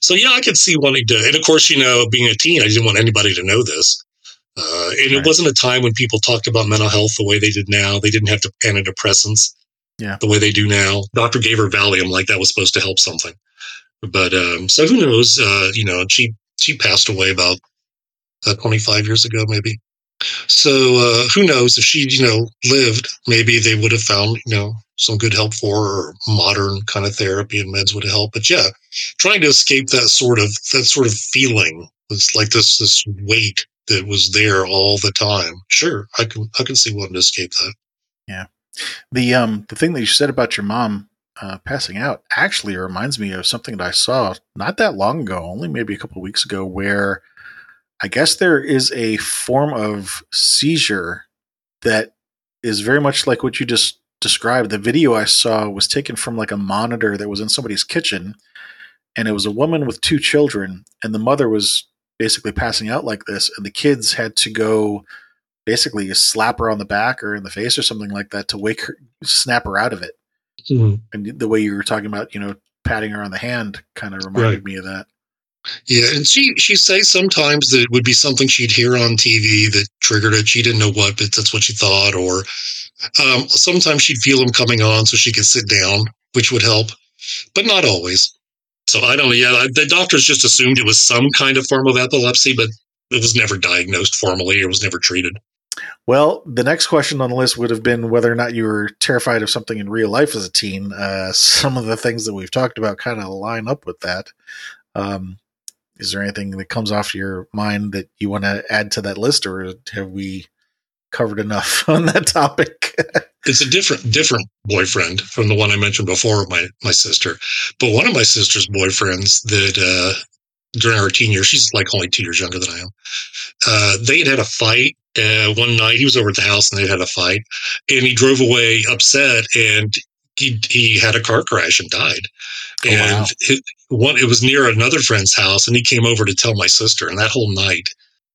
So yeah, I could see wanting to. And of course, you know, being a teen, I didn't want anybody to know this. Uh, and right. it wasn't a time when people talked about mental health the way they did now. They didn't have to, antidepressants yeah. the way they do now. Doctor gave her Valium like that was supposed to help something. But um, so who knows? Uh, you know, she she passed away about uh, 25 years ago, maybe. So uh, who knows if she, you know, lived, maybe they would have found, you know, some good help for her or modern kind of therapy and meds would help. But yeah, trying to escape that sort of that sort of feeling. It's like this this weight that was there all the time. Sure, I can I can see wanting to escape that. Yeah. The um the thing that you said about your mom uh, passing out actually reminds me of something that I saw not that long ago, only maybe a couple weeks ago, where I guess there is a form of seizure that is very much like what you just described. The video I saw was taken from like a monitor that was in somebody's kitchen, and it was a woman with two children, and the mother was basically passing out like this, and the kids had to go basically slap her on the back or in the face or something like that to wake her, snap her out of it. Mm-hmm. And the way you were talking about, you know, patting her on the hand kind of reminded right. me of that. Yeah, and she she says sometimes that it would be something she'd hear on TV that triggered it. She didn't know what, but that's what she thought. Or um, sometimes she'd feel them coming on, so she could sit down, which would help, but not always. So I don't know. Yeah, the doctors just assumed it was some kind of form of epilepsy, but it was never diagnosed formally It was never treated. Well, the next question on the list would have been whether or not you were terrified of something in real life as a teen. Uh, some of the things that we've talked about kind of line up with that. Um, is there anything that comes off your mind that you want to add to that list, or have we covered enough on that topic? it's a different different boyfriend from the one I mentioned before, my my sister. But one of my sister's boyfriends that uh, during our teen years, she's like only two years younger than I am. Uh, they had had a fight uh, one night. He was over at the house and they had a fight, and he drove away upset, and he he had a car crash and died. Oh, and wow. it, one, it was near another friend's house, and he came over to tell my sister. And that whole night,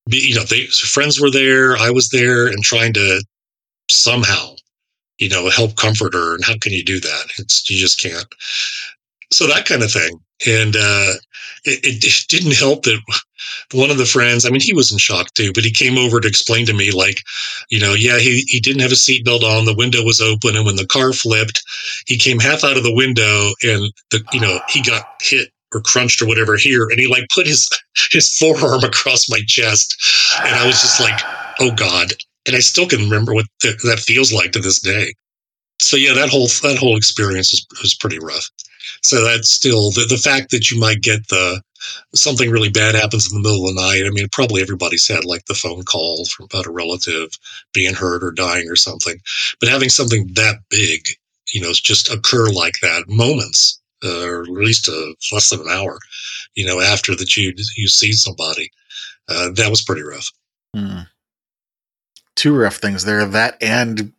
you know, they, friends were there, I was there, and trying to somehow, you know, help comfort her. And how can you do that? It's you just can't. So that kind of thing. And uh, it, it didn't help that one of the friends, I mean, he was in shock too, but he came over to explain to me, like, you know, yeah, he, he didn't have a seatbelt on, the window was open, and when the car flipped, he came half out of the window and the, you know, he got hit or crunched or whatever here, and he like put his his forearm across my chest, and I was just like, oh god, and I still can remember what th- that feels like to this day. So yeah, that whole that whole experience was was pretty rough. So that's still the, the fact that you might get the something really bad happens in the middle of the night. I mean, probably everybody's had like the phone call from about a relative being hurt or dying or something. But having something that big, you know, just occur like that, moments uh, or at least a, less than an hour, you know, after that you you see somebody, uh, that was pretty rough. Mm. Two rough things there. That and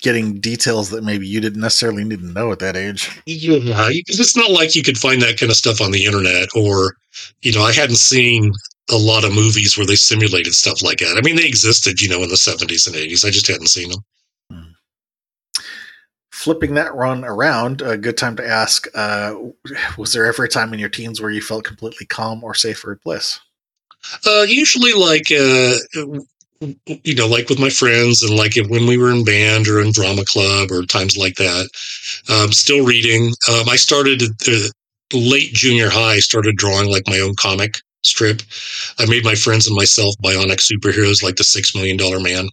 getting details that maybe you didn't necessarily need to know at that age. Yeah, because it's not like you could find that kind of stuff on the internet, or you know, I hadn't seen a lot of movies where they simulated stuff like that. I mean, they existed, you know, in the seventies and eighties. I just hadn't seen them. Hmm. Flipping that run around, a good time to ask: uh, Was there ever a time in your teens where you felt completely calm or safe or bliss? Uh, usually, like uh, you know, like with my friends and like when we were in band or in drama club or times like that. Um, still reading. Um, I started the late junior high, started drawing like my own comic strip. I made my friends and myself bionic superheroes like the Six Million Dollar Man.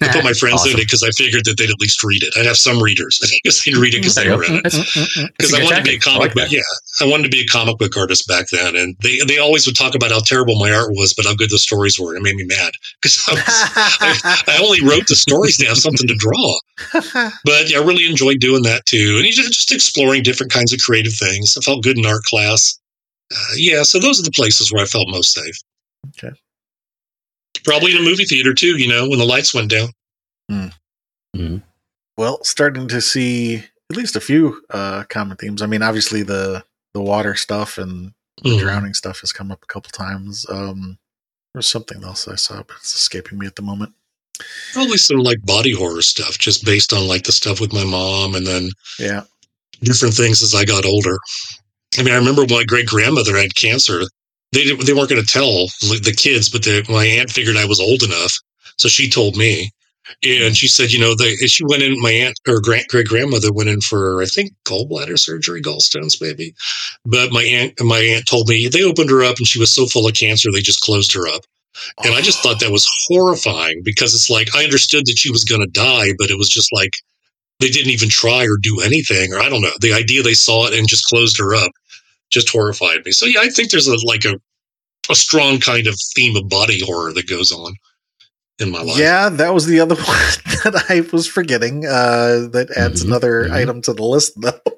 I put my friends Awesome. in it because I figured that they'd at least read it. I'd have some readers. I guess they'd read it because they read it. Because I wanted to be a. I comic like book. that. Yeah, I wanted to be a comic book artist back then, and they they always would talk about how terrible my art was, but how good the stories were. It made me mad because I, I, I only wrote the stories to have something to draw. But yeah, I really enjoyed doing that too, and just just exploring different kinds of creative things. I felt good in art class. Uh, yeah, so those are the places where I felt most safe. Okay. Probably in a movie theater too. You know, when the lights went down. well, starting to see at least a few uh, common themes. I mean, obviously the the water stuff and the Mhm. drowning stuff has come up a couple times. Um, there's something else I saw, but it's escaping me at the moment. Probably some like body horror stuff, just based on like the stuff with my mom, and then Yeah. different things as I got older. I mean, I remember my great grandmother had cancer. They didn't, they weren't going to tell the kids, but the, my aunt figured I was old enough, so she told me. And she said, you know, they, she went in. My aunt or great grandmother went in for I think gallbladder surgery, gallstones maybe. But my aunt my aunt told me they opened her up and she was so full of cancer they just closed her up. And I just thought that was horrifying because it's like I understood that she was going to die, but it was just like they didn't even try or do anything, or I don't know. The idea they saw it and just closed her up just horrified me. So yeah, I think there's a like a a strong kind of theme of body horror that goes on in my life. Yeah, that was the other one that I was forgetting. Uh, that adds Mhm, another mhm. item to the list, though.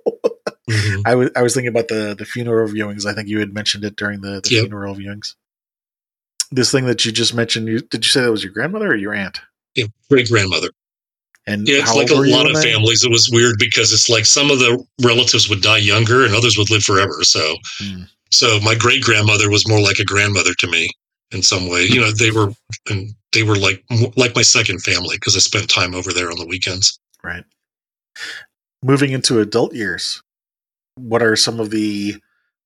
Mhm. I was I was thinking about the the funeral viewings. I think you had mentioned it during the, the Yep. funeral viewings. This thing that you just mentioned, you, did you say that was your grandmother or your aunt? Yeah, great grandmother. And Yeah, it's like a old were you lot of families. It was weird because it's like some of the relatives would die younger and others would live forever. So, Hmm. So my great grandmother was more like a grandmother to me in some way. You know, they were and they were like like my second family because I spent time over there on the weekends. Right. Moving into adult years, what are some of the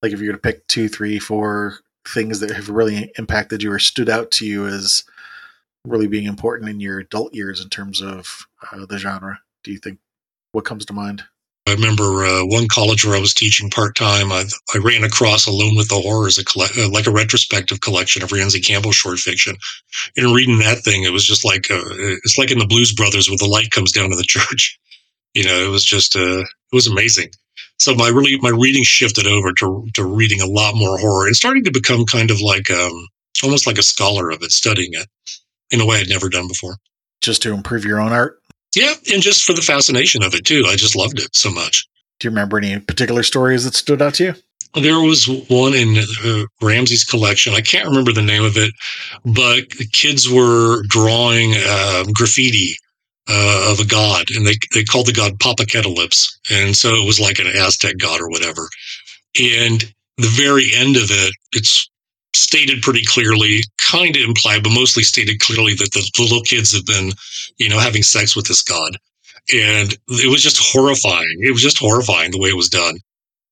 like if you're going to pick two, three, four things that have really impacted you or stood out to you as really being important in your adult years in terms of uh, the genre? Do you think what comes to mind? I remember uh, one college where I was teaching part time. I, I ran across Alone with the Horrors, a colle- uh, like a retrospective collection of Ramsey Campbell short fiction. And reading that thing, it was just like uh, it's like in the Blues Brothers where the light comes down to the church. You know, it was just uh, it was amazing. So my really my reading shifted over to to reading a lot more horror and starting to become kind of like um, almost like a scholar of it, studying it in a way I'd never done before. Just to improve your own art? Yeah, and just for the fascination of it too. I just loved it so much. Do you remember any particular stories that stood out to you? There was one in uh, Ramsey's collection. I can't remember the name of it, but the kids were drawing uh, graffiti uh, of a god, and they they called the god Popocatépetl, and so it was like an Aztec god or whatever. And the very end of it, it's stated pretty clearly, kind of implied, but mostly stated clearly that the little kids have been, you know, having sex with this god, and it was just horrifying. It was just horrifying the way it was done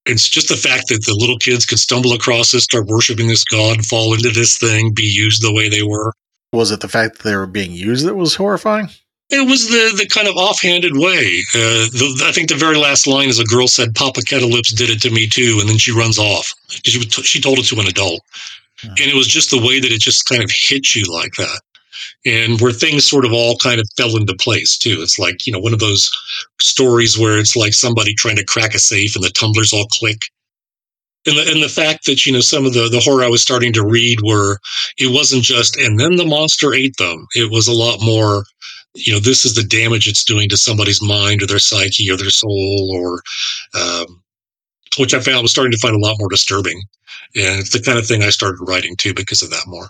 it's just the fact that the little kids could stumble across this, start worshiping this god, fall into this thing, be used the way they were. Was it the fact that they were being used that was horrifying? It was the the kind of offhanded way. Uh, the, I think the very last line is a girl said, "Papa Kettlelips did it to me too," and then she runs off. She she told it to an adult. And it was just the way that it just kind of hit you like that, and where things sort of all kind of fell into place too. It's like you know one of those stories where it's like somebody trying to crack a safe and the tumblers all click. And the, and the fact that you know some of the, the horror I was starting to read were it wasn't just and then the monster ate them. It was a lot more you know this is the damage it's doing to somebody's mind or their psyche or their soul or um, which i found I was starting to find a lot more disturbing and it's the kind of thing i started writing too because of that more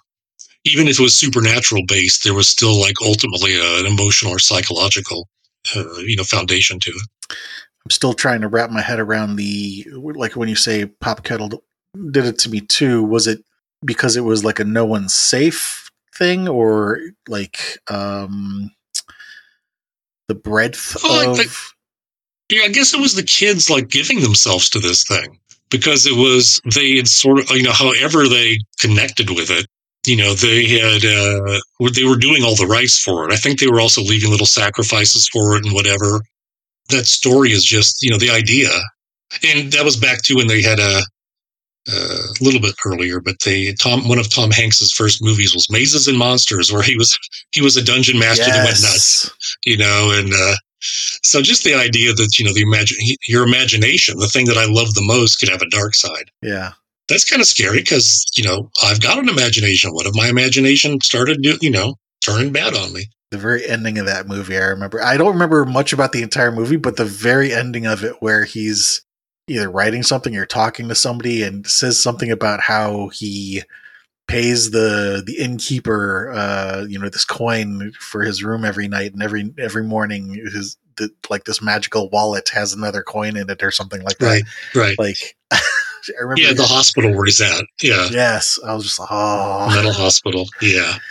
even if it was supernatural based there was still like ultimately a, an emotional or psychological uh, you know foundation to it I'm still trying to wrap my head around the like when you say Pop Kettle did it to me too. Was it because it was like a no one's safe thing, or like um the breadth Oh, of? Yeah, I guess it was the kids like giving themselves to this thing because it was they had sort of you know however they connected with it. You know, they had uh, they were doing all the rites for it. I think they were also leaving little sacrifices for it and whatever. That story is just you know the idea, and that was back to when they had a uh, a little bit earlier, but they Tom one of Tom Hanks's first movies was Mazes and Monsters, where he was he was a dungeon master yes. that went nuts, you know, and uh, so just the idea that you know the imagine your imagination, the thing that I love the most, could have a dark side. Yeah, that's kind of scary because you know I've got an imagination. What if my imagination started, you know, turning bad on me? The very ending of that movie, I remember. I don't remember much about the entire movie, but the very ending of it, where he's either writing something or talking to somebody and says something about how he pays the the innkeeper uh you know this coin for his room every night and every every morning his the, like this magical wallet has another coin in it or something like that. Right right. Like I remember yeah the hospital where he's at. Yeah. Yes i was just like oh. Mental hospital. Yeah.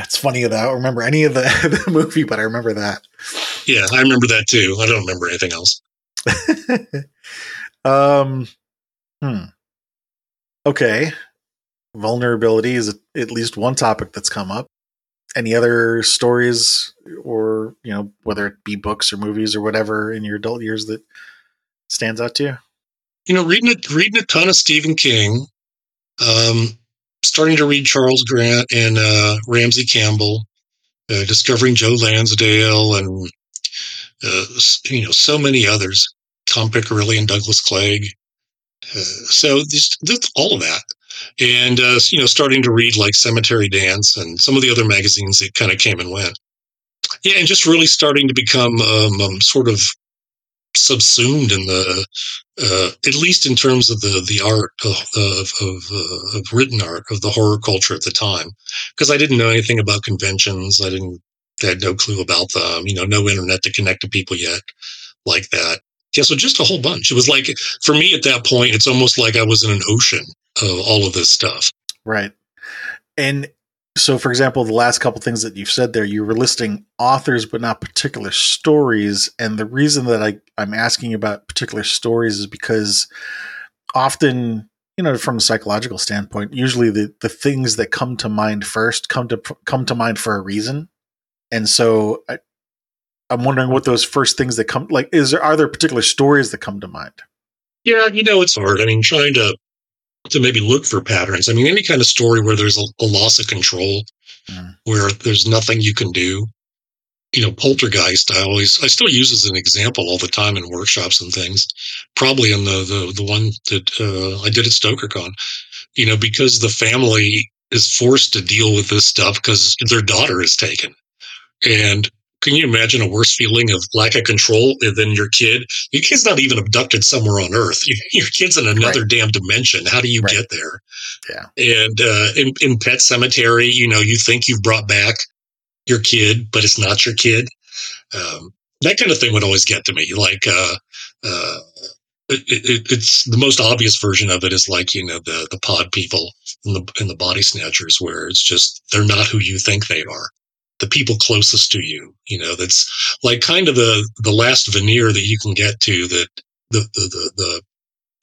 It's funny that i don't remember any of the, the movie but i remember that. Yeah i remember that too. I don't remember anything else. Um, hmm. Okay. Vulnerability is at least one topic that's come up. Any other stories or, you know, whether it be books or movies or whatever in your adult years that stands out to you? You know, reading a, reading a ton of Stephen King, um, starting to read Charles Grant and uh, Ramsey Campbell, uh, discovering Joe Lansdale and uh, you know, so many others, Tom Piccirilli and Douglas Clegg. Uh, so just, just, all of that. And, uh, you know, starting to read like Cemetery Dance and some of the other magazines that kind of came and went. Yeah, and just really starting to become um, um, sort of subsumed in the, uh, at least in terms of the the art of of, uh, of written art of the horror culture at the time, because I didn't know anything about conventions. I didn't had no clue about them, you know, no internet to connect to people yet like that. Yeah, so just a whole bunch. It was like, for me at that point, it's almost like I was in an ocean of all of this stuff. Right. And so, for example, the last couple things that you've said there, you were listing authors, but not particular stories. And the reason that I, I'm asking about particular stories is because often, you know, from a psychological standpoint, usually the, the things that come to mind first come to come to mind for a reason. And so I, I'm wondering what those first things that come like is there are there particular stories that come to mind? Yeah, you know it's hard. I mean, trying to to maybe look for patterns. I mean, any kind of story where there's a, a loss of control, mm. where there's nothing you can do. You know, poltergeist. I always I still use as an example all the time in workshops and things. Probably in the the the one that uh, I did at StokerCon. You know, because the family is forced to deal with this stuff because their daughter is taken and can you imagine a worse feeling of lack of control than your kid? Your kid's not even abducted somewhere on Earth. Your kid's in another right. damn dimension. How do you right. get there? Yeah. And uh, in, in Pet Sematary, you know, you think you've brought back your kid, but it's not your kid. Um, that kind of thing would always get to me. Like, uh, uh, it, it, it's the most obvious version of it is like you know the the pod people and the and the body snatchers, where it's just they're not who you think they are the people closest to you. You know, that's like kind of the the last veneer that you can get to that the the the the,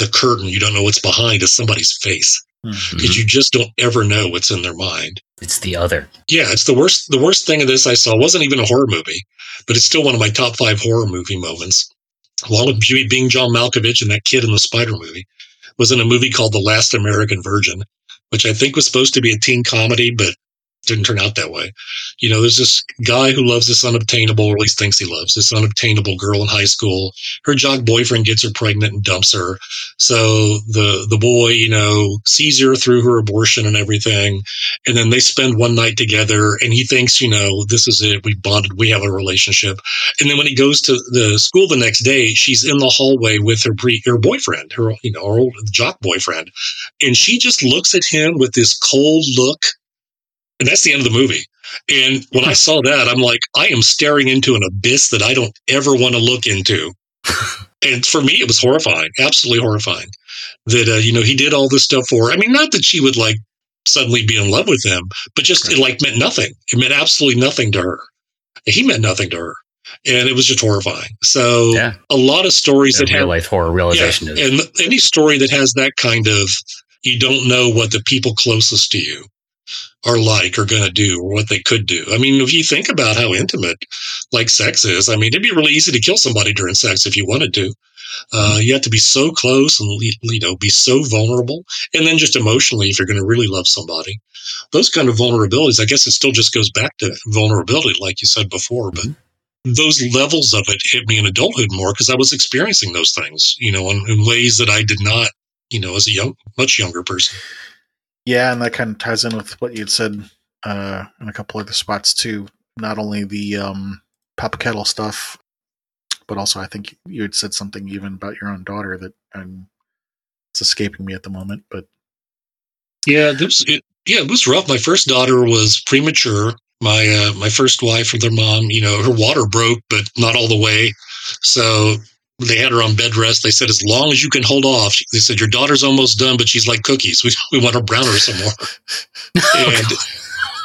the curtain you don't know what's behind is somebody's face because mm-hmm. you just don't ever know what's in their mind. It's the other. Yeah, it's the worst. The worst thing of this I saw wasn't even a horror movie, but it's still one of my top five horror movie moments. While being John Malkovich and that kid in the Spider movie was in a movie called The Last American Virgin, which I think was supposed to be a teen comedy, but didn't turn out that way. You know, there's this guy who loves this unobtainable, or at least thinks he loves this unobtainable girl in high school. Her jock boyfriend gets her pregnant and dumps her. So the the boy, you know, sees her through her abortion and everything, and then they spend one night together, and he thinks, you know, this is it. We bonded. We have a relationship. And then when he goes to the school the next day, she's in the hallway with her pre her boyfriend, her you know, her old jock boyfriend, and she just looks at him with this cold look and that's the end of the movie. And when I saw that, I'm like, I am staring into an abyss that I don't ever want to look into. and for me, it was horrifying, absolutely horrifying that, uh, you know, he did all this stuff for her. I mean, not that she would like suddenly be in love with him, but just it like meant nothing. It meant absolutely nothing to her. He meant nothing to her. And it was just horrifying. So yeah. a lot of stories that real have life horror realization yeah, and any story that has that kind of you don't know what the people closest to you are like or going to do or what they could do. I mean, if you think about how intimate like sex is, I mean, it'd be really easy to kill somebody during sex if you wanted to. Uh, you have to be so close and you know be so vulnerable, and then just emotionally, if you're going to really love somebody, those kind of vulnerabilities. I guess it still just goes back to vulnerability, like you said before, but. Those levels of it hit me in adulthood more because I was experiencing those things, you know, in, in ways that I did not, you know, as a young, much younger person. Yeah, and that kind of ties in with what you'd said uh, in a couple other spots too. Not only the um, Kettle stuff, but also I think you had said something even about your own daughter that I'm, it's escaping me at the moment. But yeah, this it, yeah, it was rough. My first daughter was premature. My uh, my first wife or their mom, you know, her water broke, but not all the way. So they had her on bed rest. They said, as long as you can hold off, they said, your daughter's almost done, but she's like cookies. We, we want to brown her some more. and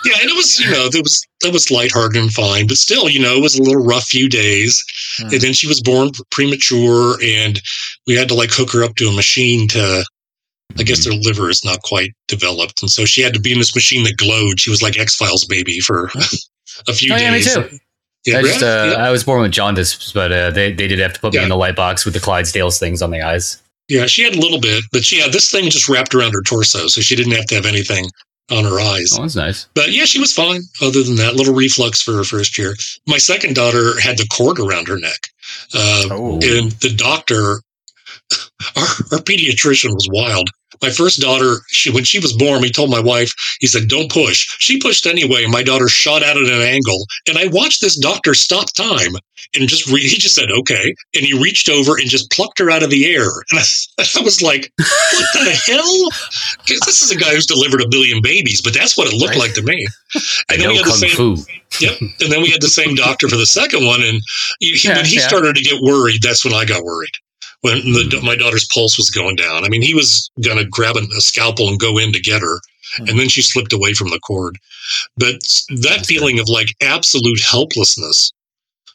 yeah, and it was, you know, it was, that was lighthearted and fine, but still, you know, it was a little rough few days. Hmm. And then she was born premature and we had to like hook her up to a machine to, I guess their liver is not quite developed. And so she had to be in this machine that glowed. She was like X Files baby for a few oh, days. Me too. Yeah, I just uh, yeah. I was born with jaundice, but uh, they they did have to put me in the light box with the Clydesdales things on the eyes. Yeah, she had a little bit, but she had this thing just wrapped around her torso, so she didn't have to have anything on her eyes. Oh, that's nice. But yeah, she was fine. Other than that, little reflux for her first year. My second daughter had the cord around her neck, uh, oh. and the doctor, our, our pediatrician was wild my first daughter, she when she was born, he told my wife, he said, "Don't push." She pushed anyway, and my daughter shot out at an angle. And I watched this doctor stop time and just re- he just said, "Okay," and he reached over and just plucked her out of the air. And I, I was like, "What the hell?" This is a guy who's delivered a billion babies, but that's what it looked right. like to me. And then we had the same, fu. Yep. And then we had the same doctor for the second one, and he, yeah, when he yeah. started to get worried, that's when I got worried when the, my daughter's pulse was going down. I mean, he was going to grab a, a, scalpel and go in to get her, mm-hmm. and then she slipped away from the cord. But that feeling of like absolute helplessness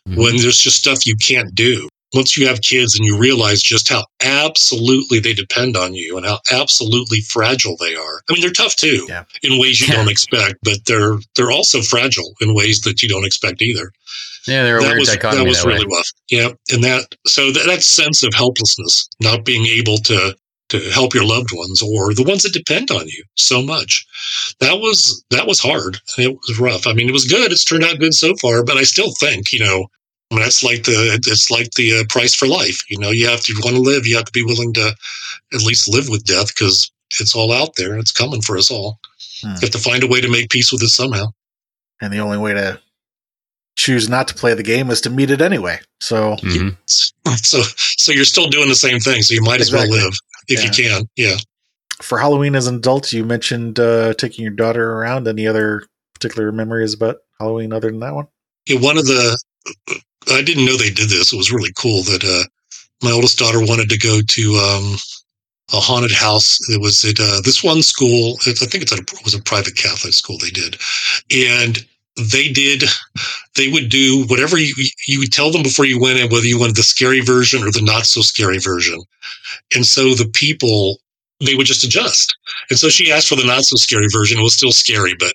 mm-hmm. when there's just stuff you can't do. Once you have kids and you realize just how absolutely they depend on you and how absolutely fragile they are. I mean, they're tough too yeah. in ways you don't expect, but they're they're also fragile in ways that you don't expect either. Yeah, they're a that weird was, dichotomy. That was that really way. rough. Yeah, and that so that, that sense of helplessness, not being able to to help your loved ones or the ones that depend on you so much, that was that was hard. It was rough. I mean, it was good. It's turned out good so far, but I still think you know. I mean, that's like the it's like the uh, price for life. You know, you have to want to live. You have to be willing to at least live with death because it's all out there. It's coming for us all. Hmm. You have to find a way to make peace with it somehow. And the only way to choose not to play the game is to meet it anyway. So, mm-hmm. so, so you're still doing the same thing. So you might as exactly. well live if yeah. you can. Yeah. For Halloween as an adult, you mentioned uh, taking your daughter around. Any other particular memories about Halloween other than that one? Yeah, one of the I didn't know they did this. It was really cool that uh, my oldest daughter wanted to go to um, a haunted house. It was at uh, this one school. I think it's a, it was a private Catholic school. They did, and they did they would do whatever you you would tell them before you went in whether you wanted the scary version or the not so scary version and so the people they would just adjust and so she asked for the not so scary version it was still scary but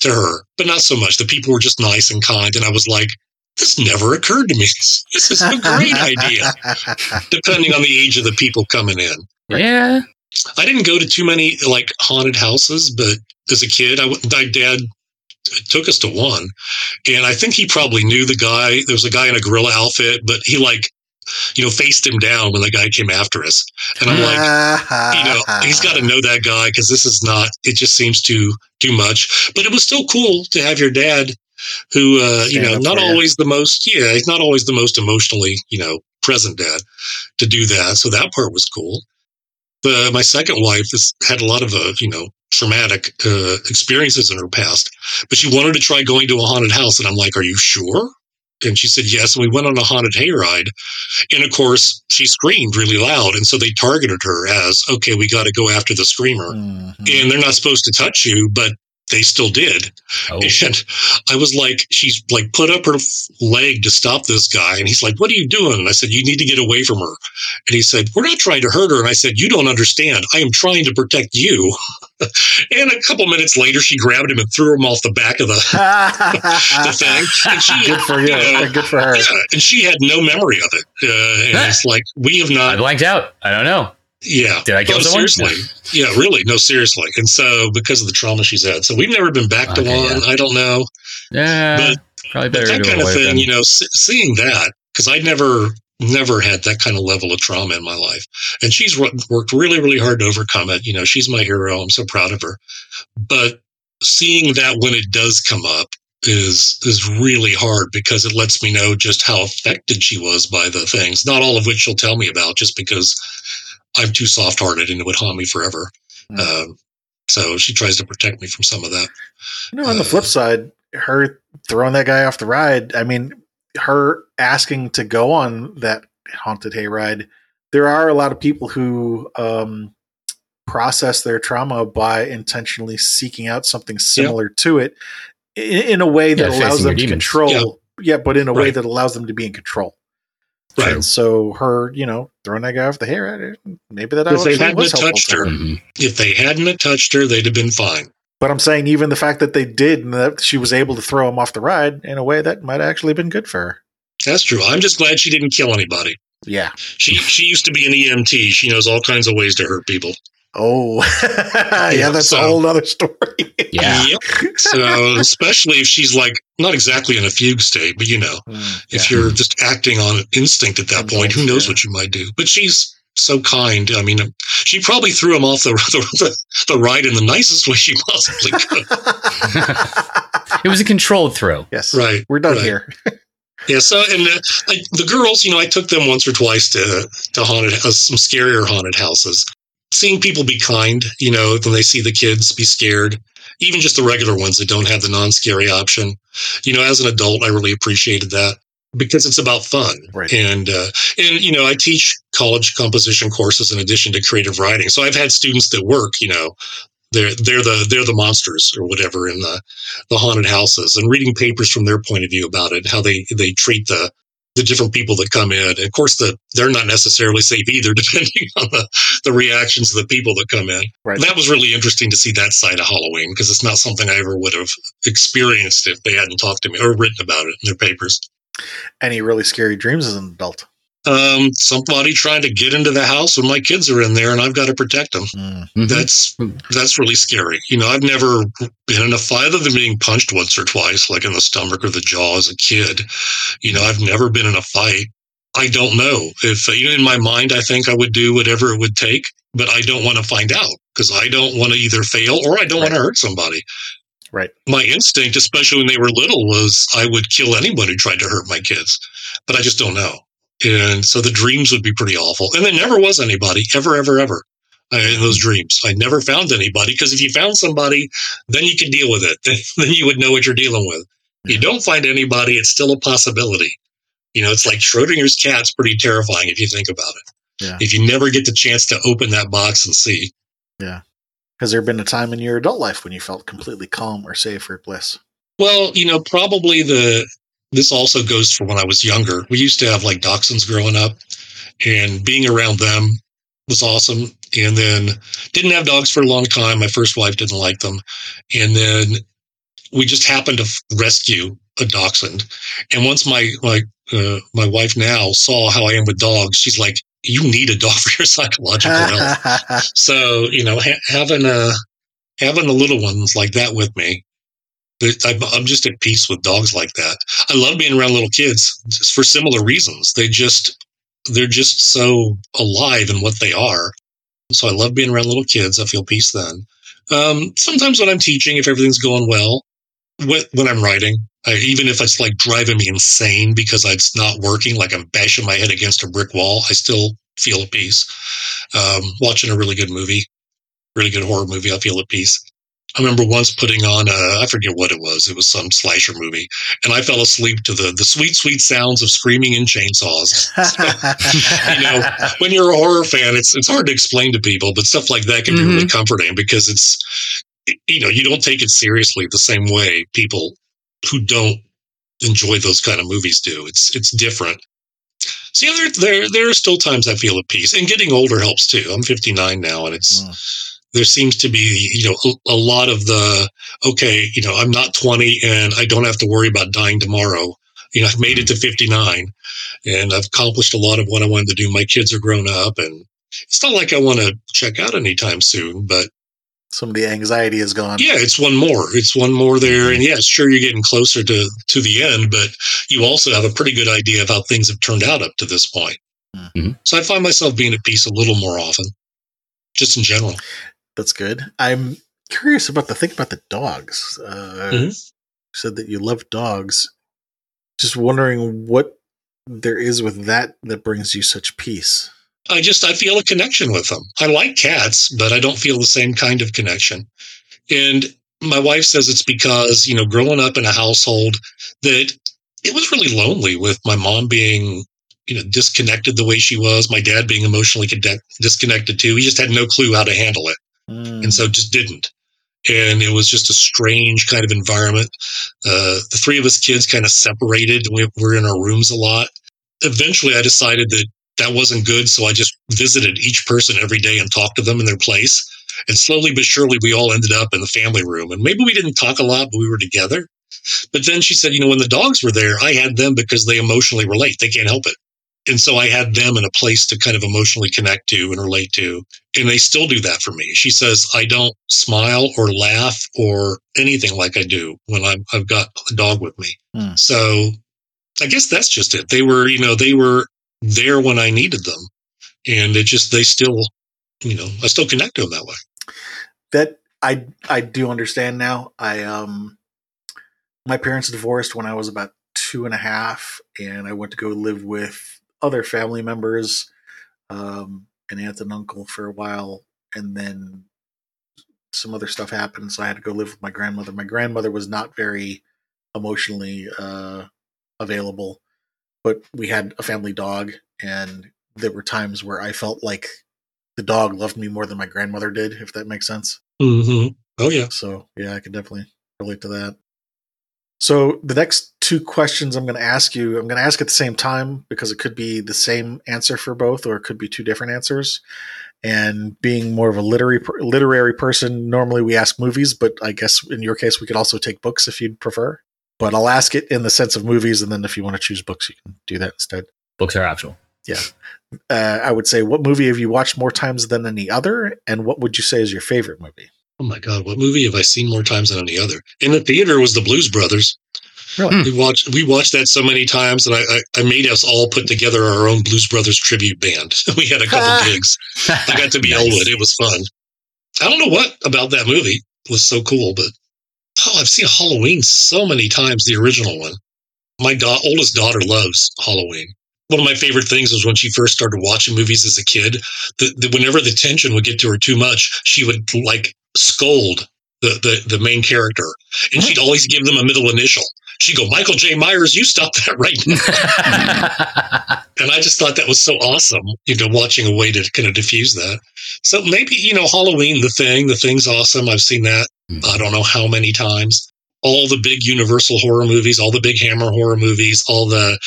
to her but not so much the people were just nice and kind and i was like this never occurred to me this is a great idea depending on the age of the people coming in yeah i didn't go to too many like haunted houses but as a kid i my dad took us to one. And I think he probably knew the guy. There was a guy in a gorilla outfit, but he like, you know, faced him down when the guy came after us. And I'm like, you know, he's got to know that guy because this is not, it just seems too, too much. But it was still cool to have your dad who, uh, you know, not always the most, yeah, he's not always the most emotionally, you know, present dad to do that. So that part was cool. The, my second wife has had a lot of, uh, you know, traumatic uh, experiences in her past, but she wanted to try going to a haunted house. And I'm like, Are you sure? And she said, Yes. And we went on a haunted hayride. And of course, she screamed really loud. And so they targeted her as, Okay, we got to go after the screamer. Mm-hmm. And they're not supposed to touch you, but they still did. Oh, And I was like, she's like put up her leg to stop this guy. And he's like, what are you doing? And I said, you need to get away from her. And he said, we're not trying to hurt her. And I said, you don't understand. I am trying to protect you. and a couple minutes later, she grabbed him and threw him off the back of the, the thing. And she, good for you. know, Good for her. yeah, and she had no memory of it. Uh, and it's like, we have not. I blanked out. I don't know. Yeah. Did I kill no, someone? seriously. Yeah, really. No, seriously. And so, because of the trauma she's had. So, we've never been back to Okay, one. I don't know. Yeah, But- probably But that kind of thing, them. you know, se- seeing that because I never, never had that kind of level of trauma in my life, and she's wo- worked really, really hard to overcome it. You know, she's my hero. I'm so proud of her. But seeing that when it does come up is is really hard because it lets me know just how affected she was by the things. Not all of which she'll tell me about, just because I'm too soft hearted and it would haunt me forever. Mm. Um, so she tries to protect me from some of that. You know, on the flip side, her throwing that guy off the ride, I mean, her asking to go on that haunted hayride, there are a lot of people who um, process their trauma by intentionally seeking out something similar to it in, in a way that Yeah, allows them to demons. control. Yeah. but in a way that allows them to be in control. Right. And so her, you know, throwing that guy off the hayride, maybe that If they hadn't was have helpful touched to her, her. Mhm. If they hadn't have touched her, they'd have been fine. But I'm saying even the fact that they did and that she was able to throw him off the ride in a way that might actually been good for her. That's true. I'm just glad she didn't kill anybody. Yeah. She she used to be an EMT. She knows all kinds of ways to hurt people. Oh, yeah, Yeah, that's so- a whole other story. Yeah. Yep. So especially if she's like not exactly in a fugue state, but you know, Mm, if yeah. you're just acting on instinct at that point, who knows yeah. what you might do? But she's so kind. I mean, she probably threw him off the the, the ride in the nicest way she possibly could. It was a controlled throw. yes, Right. We're done right. here. Yeah. So, and uh, I, the girls, you know, I took them once or twice to to haunted uh, some scarier haunted houses. Seeing people be kind, you know, when they see the kids be scared, even just the regular ones that don't have the non-scary option. You know, as an adult, I really appreciated that because it's about fun. Right. And uh, and you know, I teach college composition courses in addition to creative writing. So I've had students that work, you know, they're they're the they're the monsters or whatever in the the haunted houses and reading papers from their point of view about it, how they they treat the the different people that come in. And of course, the they're not necessarily safe either, depending on the the reactions of the people that come in. Right. That was really interesting to see that side of Halloween because it's not something I ever would have experienced if they hadn't talked to me or written about it in their papers. Any really scary dreams as an adult? Um, somebody trying to get into the house when my kids are in there and I've got to protect them. Mm. Mhm. That's that's really scary. You know, I've never been in a fight other than being punched once or twice, like in the stomach or the jaw as a kid. You know, I've never been in a fight. I don't know if you know. In my mind, I think I would do whatever it would take, but I don't want to find out because I don't want to either fail or I don't want to hurt somebody. Right. My instinct, especially when they were little, was I would kill anyone who tried to hurt my kids, but I just don't know. And so the dreams would be pretty awful. And there never was anybody ever, ever, ever uh, in those dreams. I never found anybody because if you found somebody, then you could deal with it. then you would know what you're dealing with. You don't find anybody, it's still a possibility. You know, it's like Schrodinger's cat's pretty terrifying if you think about it. Yeah. If you never get the chance to open that box and see. Yeah. Has there been a time in your adult life when you felt completely calm or safe or bliss? Well, you know, probably the this also goes for when I was younger. We used to have like dachshunds growing up, and being around them was awesome. And then didn't have dogs for a long time. My first wife didn't like them, and then we just happened to rescue a dachshund. And once my my uh, my wife now saw how I am with dogs, she's like, "You need a dog for your psychological health." So you know, ha- having a having the little ones like that with me, I'm, just at peace with dogs like that. I love being around little kids for similar reasons. They just they're just so alive in what they are. So I love being around little kids. I feel peace then. Um, sometimes when I'm teaching, if everything's going well, when, when I'm writing, I, even if it's like driving me insane because it's not working, like I'm bashing my head against a brick wall, I still feel at peace. Um, watching a really good movie, really good horror movie, I feel at peace. I remember once putting on a, I forget what it was. It was some slasher movie, and I fell asleep to the the sweet, sweet sounds of screaming and chainsaws. you know, when you're a horror fan, it's it's hard to explain to people, but stuff like that can be really comforting because it's you know, you don't take it seriously the same way people who don't enjoy those kind of movies do. It's it's different. So yeah, there there there are still times I feel at peace, and getting older helps too. I'm 59 now, and it's Mm. There seems to be you know a, a lot of the okay, you know, I'm not 20 and I don't have to worry about dying tomorrow. You know, I've made it to 59, and I've accomplished a lot of what I wanted to do. My kids are grown up, and it's not like I want to check out anytime soon, but Some of the anxiety is gone. yeah, it's one more. It's one more there, and yes, sure, you're getting closer to to the end, but you also have a pretty good idea of how things have turned out up to this point. Mhm. So I find myself being at peace a little more often, just in general. That's good. I'm curious about the thing about the dogs. Uh, Mhm. You said that you love dogs. Just wondering what there is with that that brings you such peace. I just I feel a connection with them. I like cats, but I don't feel the same kind of connection. And my wife says it's because, you know, growing up in a household that it was really lonely with my mom being, you know, disconnected the way she was, my dad being emotionally connect- disconnected too. He just had no clue how to handle it Mm. and so just didn't. And it was just a strange kind of environment. Uh, the three of us kids kind of separated. We were in our rooms a lot. Eventually, I decided that that wasn't good. So I just visited each person every day and talked to them in their place. And slowly but surely, we all ended up in the family room. And maybe we didn't talk a lot, but we were together. But then she said, you know, when the dogs were there, I had them because they emotionally relate. They can't help it. And so I had them in a place to kind of emotionally connect to and relate to. And they still do that for me. She says, I don't smile or laugh or anything like I do when I'm, I've got a dog with me. Hmm. So I guess that's just it. They were, you know, they were there when I needed them. And it just, they still, you know, I still connect to them that way. that I I do understand now. I um my parents divorced when I was about two and a half, and I went to go live with other family members, um, an aunt and uncle for a while, and then some other stuff happened, so I had to go live with my grandmother. My grandmother was not very emotionally uh, available, but we had a family dog, and there were times where I felt like the dog loved me more than my grandmother did, if that makes sense. Mm-hmm. Oh, yeah. So yeah, I can definitely relate to that. So the next two questions I'm going to ask you, I'm going to ask at the same time because it could be the same answer for both, or it could be two different answers. And being more of a literary literary person, normally we ask movies, but I guess in your case we could also take books if you'd prefer. But I'll ask it in the sense of movies, and then if you want to choose books, you can do that instead. Books are optional. Yeah, uh, I would say, what movie have you watched more times than any other, and what would you say is your favorite movie? Oh my God, what movie have I seen more times than any other? In the theater was the Blues Brothers. Really? We watched we watched that so many times, and I, I, I made us all put together our own Blues Brothers tribute band. we had a couple gigs. I got to be Nice. Elwood. It was fun. I don't know what about that movie was so cool, but oh, I've seen Halloween so many times. The original one. My da- oldest daughter loves Halloween. One of my favorite things was when she first started watching movies as a kid. That that whenever the tension would get to her too much, she would like scold the, the, the main character, and she'd always give them a middle initial. She'd go, Michael J. Myers, you stop that right now. And I just thought that was so awesome, you know, watching a way to kind of diffuse that. So maybe, you know, Halloween, the thing, the thing's awesome. I've seen that Hmm. I don't know how many times. All the big Universal horror movies, all the big Hammer horror movies, all the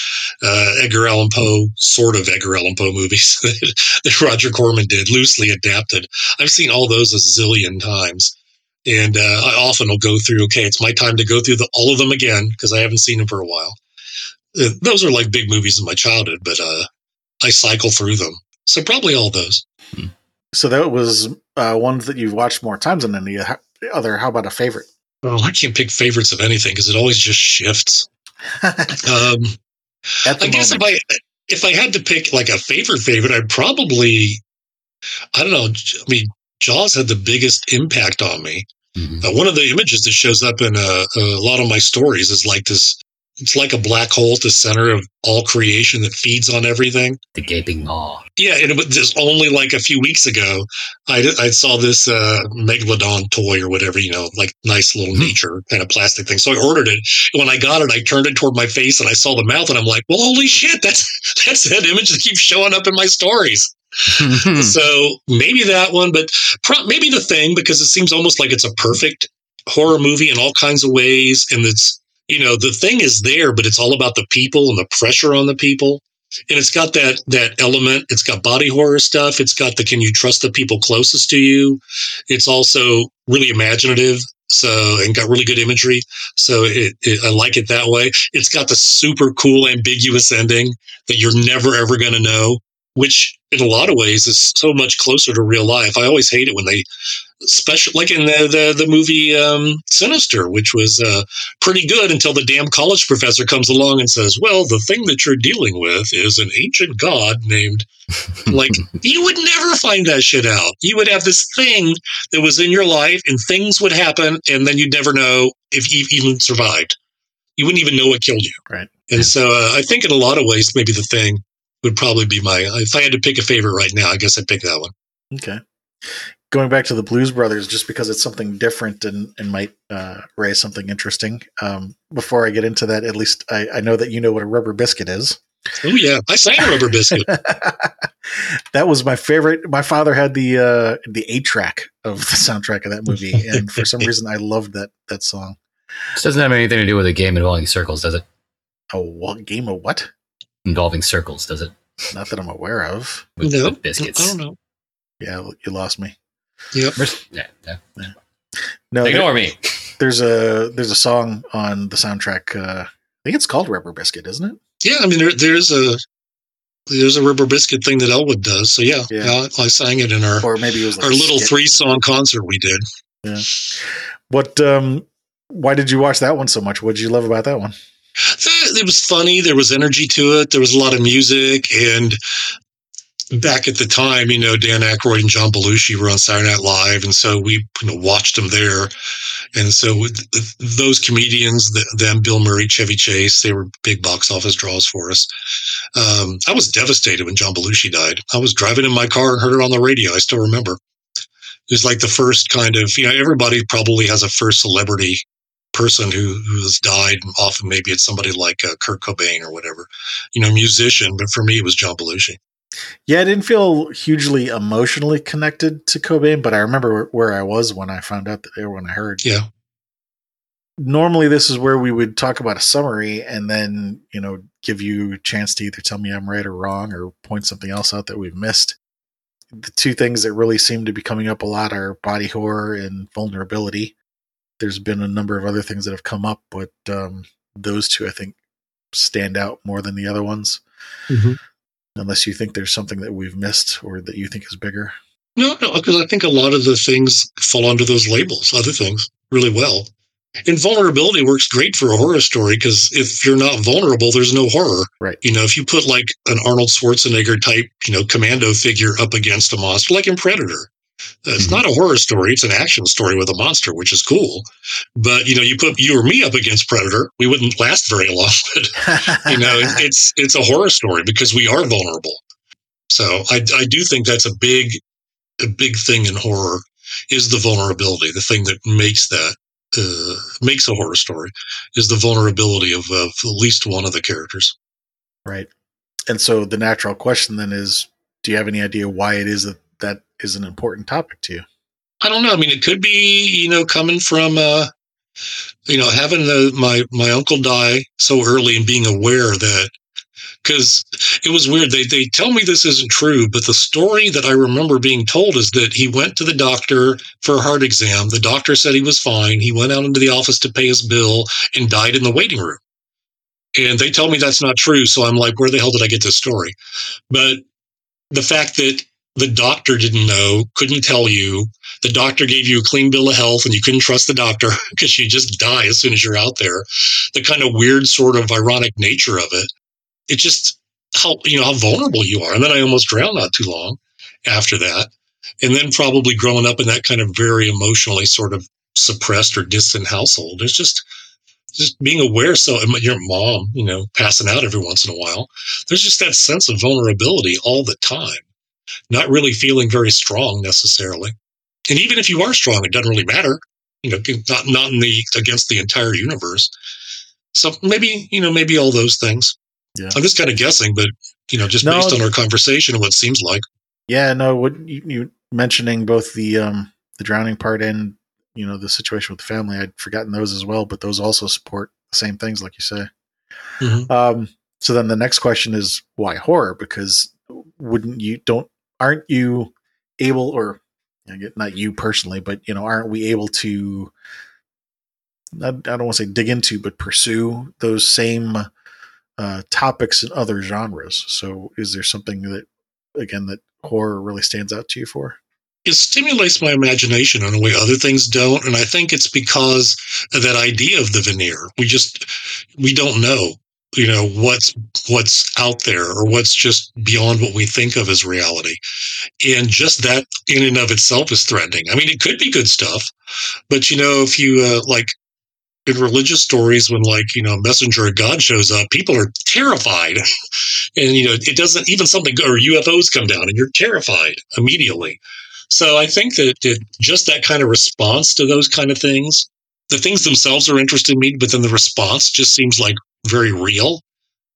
uh, Edgar Allan Poe, sort of Edgar Allan Poe movies that Roger Corman did, loosely adapted. I've seen all those a zillion times. And uh, I often will go through, okay, it's my time to go through the, all of them again because I haven't seen them for a while. Uh, those are like big movies in my childhood, but uh, I cycle through them. So probably all those. So that was uh, ones that you've watched more times than any other. How about a favorite? Oh, I can't pick favorites of anything because it always just shifts. Um, the I guess if. I if I had to pick like a favorite favorite, I'd probably I don't know. I mean, Jaws had the biggest impact on me. Mhm. Uh, one of the images that shows up in a, a lot of my stories is like this. It's like a black hole at the center of all creation that feeds on everything. The gaping maw. Yeah, and it was just only like a few weeks ago, I, I saw this uh, megalodon toy or whatever, you know, like nice little Hmm. nature kind of plastic thing. So I ordered it. When I got it, I turned it toward my face and I saw the mouth, and I'm like, "Well, holy shit! That's that's that image that keeps showing up in my stories." so maybe that one, but pro- maybe the thing because it seems almost like it's a perfect horror movie in all kinds of ways, and it's you know the thing is there, but it's all about the people and the pressure on the people, and it's got that that element. It's got body horror stuff. It's got the can you trust the people closest to you. It's also really imaginative. So and got really good imagery. So it, it, I like it that way. It's got the super cool ambiguous ending that you're never ever going to know which in a lot of ways is so much closer to real life. I always hate it when they special like in the the, the movie um, Sinister, which was uh, pretty good until the damn college professor comes along and says, "Well, the thing that you're dealing with is an ancient god named." like you would never find that shit out. You would have this thing that was in your life, and things would happen, and then you'd never know if you even survived. You wouldn't even know what killed you. Right. And so uh, I think in a lot of ways, maybe the thing would probably be my. If I had to pick a favorite right now, I guess I'd pick that one. Okay. Going back to the Blues Brothers, just because it's something different and, and might uh, raise something interesting. Um, before I get into that, at least I, I know that you know what a rubber biscuit is. Oh yeah, I sang Rubber Biscuit. that was my favorite. My father had the uh, the eight track of the soundtrack of that movie, and for some reason, I loved that that song. This doesn't have anything to do with a game involving circles, does it? A what game of what? Involving circles, does it? Not that I'm aware of. With, no, with biscuits. I don't know. Yeah, you lost me. Yep. Yeah, yeah. No, there- Ignore me. there's a there's a song on the soundtrack. Uh, I think it's called Rubber Biscuit, isn't it? Yeah, I mean there, there's a there's a Rubber Biscuit thing that Elwood does. So yeah, Yeah. yeah, I sang it in our Or maybe it was like our little three song concert we did. Yeah. What? Um, why did you watch that one so much? What did you love about that one? It was funny. There was energy to it. There was a lot of music, and back at the time, you know, Dan Aykroyd and John Belushi were on Saturday Night Live, and so we you know watched them there. And so with those comedians, th- them, Bill Murray, Chevy Chase, they were big box office draws for us. Um, I was devastated when John Belushi died. I was driving in my car and heard it on the radio. I still remember. It was like the first kind of, you know, everybody probably has a first celebrity person who, who has died. Often maybe it's somebody like uh, Kurt Cobain or whatever, you know, musician. But for me, it was John Belushi. Yeah, I didn't feel hugely emotionally connected to Cobain, but I remember where, where I was when I found out that or when I heard. Yeah. Normally, this is where we would talk about a summary and then you know give you a chance to either tell me I'm right or wrong or point something else out that we've missed. The two things that really seem to be coming up a lot are body horror and vulnerability. There's been a number of other things that have come up, but um, those two I think stand out more than the other ones. Unless you think there's something that we've missed or that you think is bigger. No, no, because I think a lot of the things fall under those labels, other things, really well. And vulnerability works great for a horror story because if you're not vulnerable, there's no horror. Right. You know, if you put like an Arnold Schwarzenegger type, you know, commando figure up against a monster, like in Predator, it's Mhm. not a horror story. It's an action story with a monster, which is cool. But, you know, you put you or me up against Predator, we wouldn't last very long. But you know, it's it's a horror story because we are vulnerable. So I I do think that's a big a big thing in horror is the vulnerability. The thing that makes that uh, makes a horror story is the vulnerability of, of at least one of the characters. Right. And so the natural question then is do you have any idea why it is that that is an important topic to you? I don't know. I mean, it could be you know coming from uh, you know having the, my my uncle die so early and being aware that because it was weird. They they tell me this isn't true, but the story that I remember being told is that he went to the doctor for a heart exam. The doctor said he was fine. He went out into the office to pay his bill and died in the waiting room. And they tell me that's not true. So I'm like, where the hell did I get this story? But the fact that the doctor didn't know, couldn't tell you, the doctor gave you a clean bill of health and you couldn't trust the doctor because you just die as soon as you're out there. The kind of weird sort of ironic nature of it. It just how you know how vulnerable you are. And then I almost drowned not too long after that. And then probably growing up in that kind of very emotionally sort of suppressed or distant household. It's just just being aware so your mom, you know, passing out every once in a while. There's just that sense of vulnerability all the time. Not really feeling very strong necessarily. And even if you are strong, it doesn't really matter. You know, not not in the against the entire universe. So maybe, you know, maybe all those things. Yeah. I'm just kind of guessing, but you know, just No. based on our conversation and what it seems like. Yeah, no, what you, you mentioning both the um the drowning part and you know the situation with the family, I'd forgotten those as well, but those also support the same things, like you say. Mhm. Um, so then the next question is why horror? Because wouldn't you don't aren't you able or not you personally, but you know, aren't we able to I don't want to say dig into, but pursue those same uh, topics in other genres. So is there something that again that horror really stands out to you for? it stimulates my imagination in a way other things don't and i think it's because of that idea of the veneer we just we don't know you know what's what's out there or what's just beyond what we think of as reality. And just that in and of itself is threatening. I mean it could be good stuff but you know if you uh, like in religious stories when like you know a messenger of god shows up people are terrified. And you know it doesn't even something or ufos come down and you're terrified immediately. So I think that, that just that kind of response to those kind of things, the things themselves are interesting me, but then the response just seems like very real,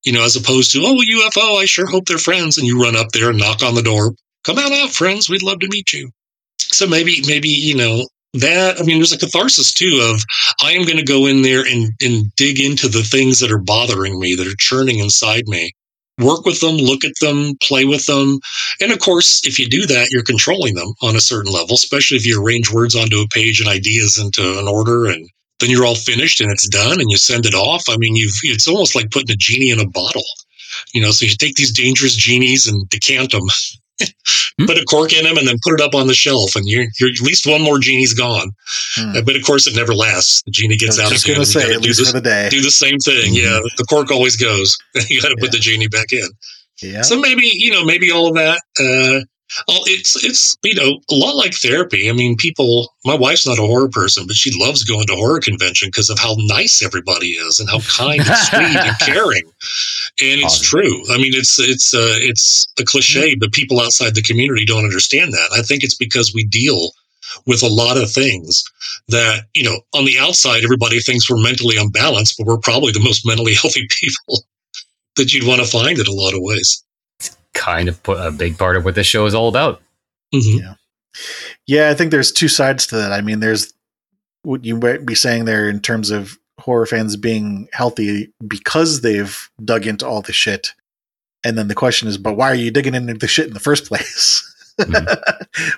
you know, as opposed to, oh, UFO, I sure hope they're friends. And you run up there and knock on the door. Come on out, friends. We'd love to meet you. So maybe, maybe, you know, that, I mean, there's a catharsis too of I am going to go in there and, and dig into the things that are bothering me, that are churning inside me work with them, look at them, play with them. And of course, if you do that, you're controlling them on a certain level, especially if you arrange words onto a page and ideas into an order and then you're all finished and it's done and you send it off. I mean, you've it's almost like putting a genie in a bottle. You know, so you take these dangerous genies and decant them, put a cork in them, and then put it up on the shelf, and you're, you're at least one more genie's gone. Hmm. But of course, it never lasts. The genie gets out just gonna say at least this- for the day. do the same thing. Yeah, the cork always goes. you got to put Yeah. the genie back in. Yeah. So maybe you know, maybe all of that. Uh, oh, it's it's you know a lot like therapy. I mean, people. My wife's not a horror person, but she loves going to horror convention because of how nice everybody is and how kind and sweet and caring. And it's Awesome. true. I mean, it's it's uh, it's a cliche, but people outside the community don't understand that. I think it's because we deal with a lot of things that you know on the outside everybody thinks we're mentally unbalanced, but we're probably the most mentally healthy people that you'd want to find in a lot of ways. Kind of put a big part of what this show is all about. Mhm. Yeah, I think there's two sides to that. I mean, there's what you might be saying there in terms of horror fans being healthy because they've dug into all the shit. And then the question is, but why are you digging into the shit in the first place?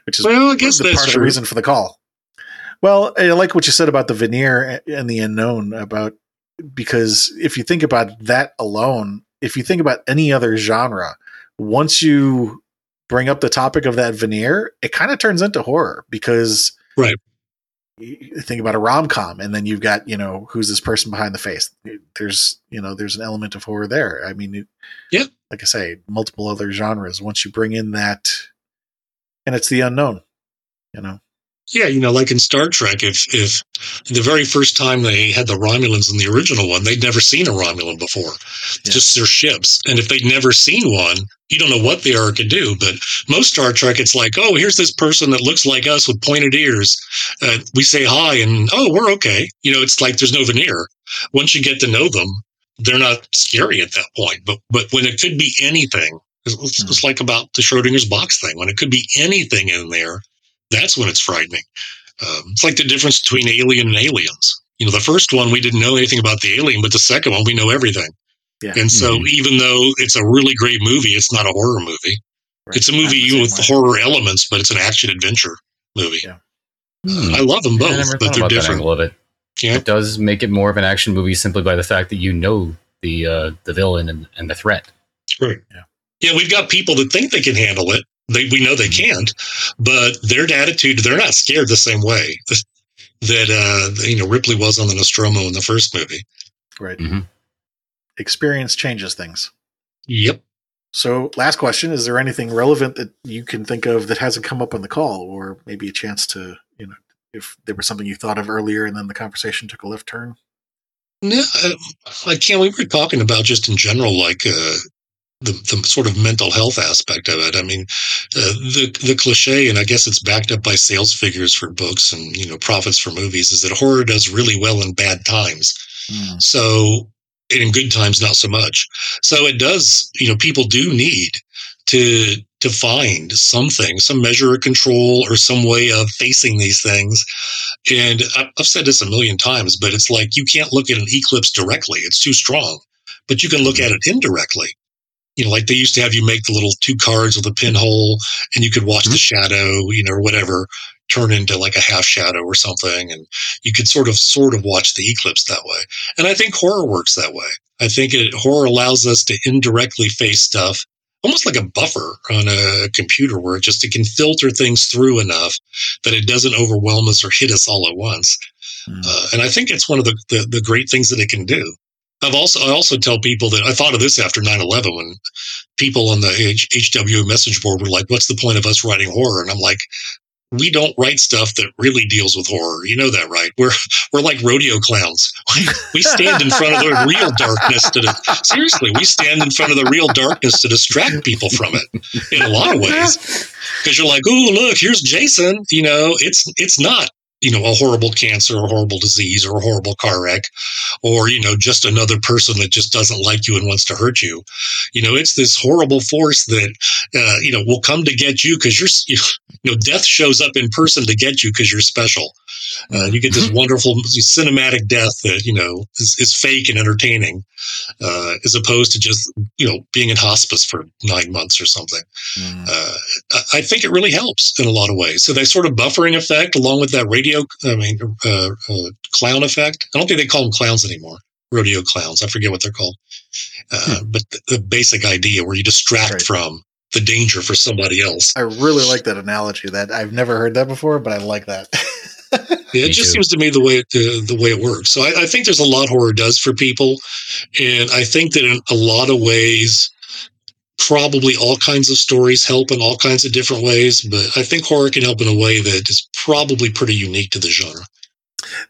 Which is Well, I guess the that's part of the reason for the call. Well, I like what you said about the veneer and the unknown about because if you think about that alone, if you think about any other genre, once you bring up the topic of that veneer, it kind of turns into horror because Right. you think about a rom com, and then you've got you know who's this person behind the face. There's you know there's an element of horror there. I mean, it, Yeah. like I say, multiple other genres. Once you bring in that, and it's the unknown, you know. Yeah, you know, like in Star Trek, if if the very first time they had the Romulans in the original one, they'd never seen a Romulan before, Yeah. just their ships. And if they'd never seen one, you don't know what they are could do. But most Star Trek, it's like, oh, here's this person that looks like us with pointed ears. Uh, we say hi, and oh, we're okay. You know, it's like there's no veneer. Once you get to know them, they're not scary at that point. But but when it could be anything, it's, it's it's like about the Schrodinger's box thing. When it could be anything in there, that's when it's frightening. Um, it's like the difference between Alien and Aliens. You know, the first one we didn't know anything about the alien, but the second one we know everything. Yeah. And so, Mhm. even though it's a really great movie, it's not a horror movie. Right. It's a movie with way. horror elements, but it's an action adventure movie. Yeah. Hmm. I love them both, never but thought they're different. angle of it. Yeah. It does make it more of an action movie simply by the fact that you know the uh, the villain and, and the threat. Right. Yeah. Yeah, we've got people that think they can handle it. They we know they can't, but their attitude, they're not scared the same way that uh, you know Ripley was on the Nostromo in the first movie. Right. Mhm. Experience changes things. Yep. So, last question: Is there anything relevant that you can think of that hasn't come up on the call, or maybe a chance to, you know, if there was something you thought of earlier and then the conversation took a left turn? No, uh, I can't. We were talking about just in general, like uh, the the sort of mental health aspect of it. I mean, uh, the the cliche, and I guess it's backed up by sales figures for books and you know profits for movies, is that horror does really well in bad times. Hmm. So in good times, not so much. So it does. You know, people do need to to find something, some measure of control or some way of facing these things. And I've said this a million times, but it's like you can't look at an eclipse directly. It's too strong, but you can look at it indirectly. You know, like they used to have you make the little two cards with a pinhole and you could watch mm-hmm. the shadow, you know, or whatever turn into like a half shadow or something. And you could sort of, sort of watch the eclipse that way. And I think horror works that way. I think it, horror allows us to indirectly face stuff almost like a buffer on a computer where it just it can filter things through enough that it doesn't overwhelm us or hit us all at once. Mm. Uh, and I think it's one of the, the, the great things that it can do. I've also I also tell people that I thought of this after 9-11 when people on the H- HW message board were like, "What's the point of us writing horror?" And I'm like, we don't write stuff that really deals with horror. You know that, right? We're we're like rodeo clowns. We, we stand in front of the real darkness to seriously. We stand in front of the real darkness to distract people from it in a lot of ways. Because you're like, oh look, here's Jason. You know, it's it's not you know, a horrible cancer or horrible disease or a horrible car wreck or, you know, just another person that just doesn't like you and wants to hurt you. You know, it's this horrible force that, uh, you know, will come to get you because you're, you know, death shows up in person to get you because you're special. Uh, you get this mm-hmm. wonderful cinematic death that, you know, is, is fake and entertaining uh, as opposed to just, you know, being in hospice for nine months or something. Mm. Uh, I think it really helps in a lot of ways. So that sort of buffering effect along with that radio rodeo, I mean, uh, uh, clown effect. I don't think they call them clowns anymore. Rodeo clowns. I forget what they're called. Uh, hmm. But the, the, basic idea where you distract right. from the danger for somebody else. I really like that analogy. That I've never heard that before, but I like that. yeah, it just seems to me the way it, uh, the way it works. So I, I think there's a lot horror does for people, and I think that in a lot of ways, probably all kinds of stories help in all kinds of different ways, but I think horror can help in a way that is probably pretty unique to the genre.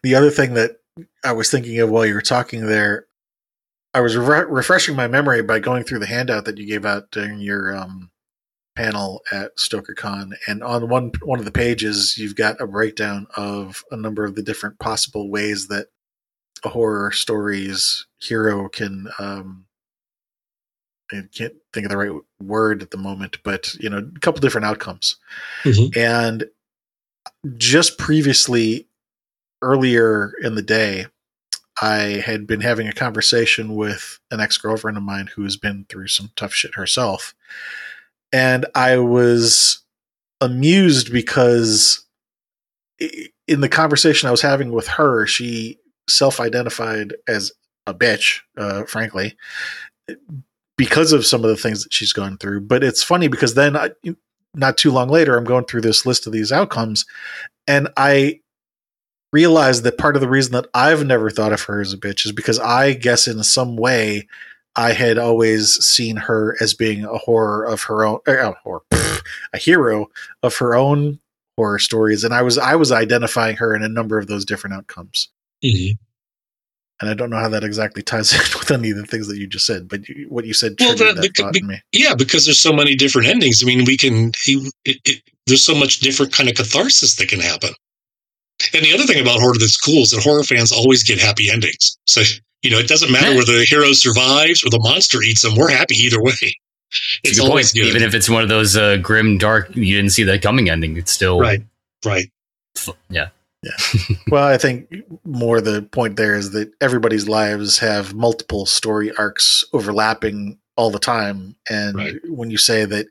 The other thing that I was thinking of while you were talking there, I was re- refreshing my memory by going through the handout that you gave out during your um, panel at StokerCon, and on one one of the pages, you've got a breakdown of a number of the different possible ways that a horror story's hero can um, I can't think of the right word at the moment, but you know, a couple different outcomes. Mm-hmm. And just previously, earlier in the day, I had been having a conversation with an ex girlfriend of mine who has been through some tough shit herself. And I was amused because in the conversation I was having with her, she self identified as a bitch, uh, frankly, because of some of the things that she's gone through. But it's funny because then, I, not too long later, I'm going through this list of these outcomes, and I realized that part of the reason that I've never thought of her as a bitch is because I guess in some way I had always seen her as being a horror of her own, or, or pff, a hero of her own horror stories, and I was I was identifying her in a number of those different outcomes. Mm-hmm and I don't know how that exactly ties in with any of the things that you just said, but you, what you said well, the, that be, me. Yeah, because there's so many different endings. I mean, we can. It, it, there's so much different kind of catharsis that can happen. And the other thing about horror that's cool is that horror fans always get happy endings. So you know, it doesn't matter yeah. whether the hero survives or the monster eats them. We're happy either way. It's, it's always good. Even if it's one of those uh, grim, dark, you didn't see that coming ending. It's still right, right. Yeah. Yeah. well, I think more the point there is that everybody's lives have multiple story arcs overlapping all the time. And right. when you say that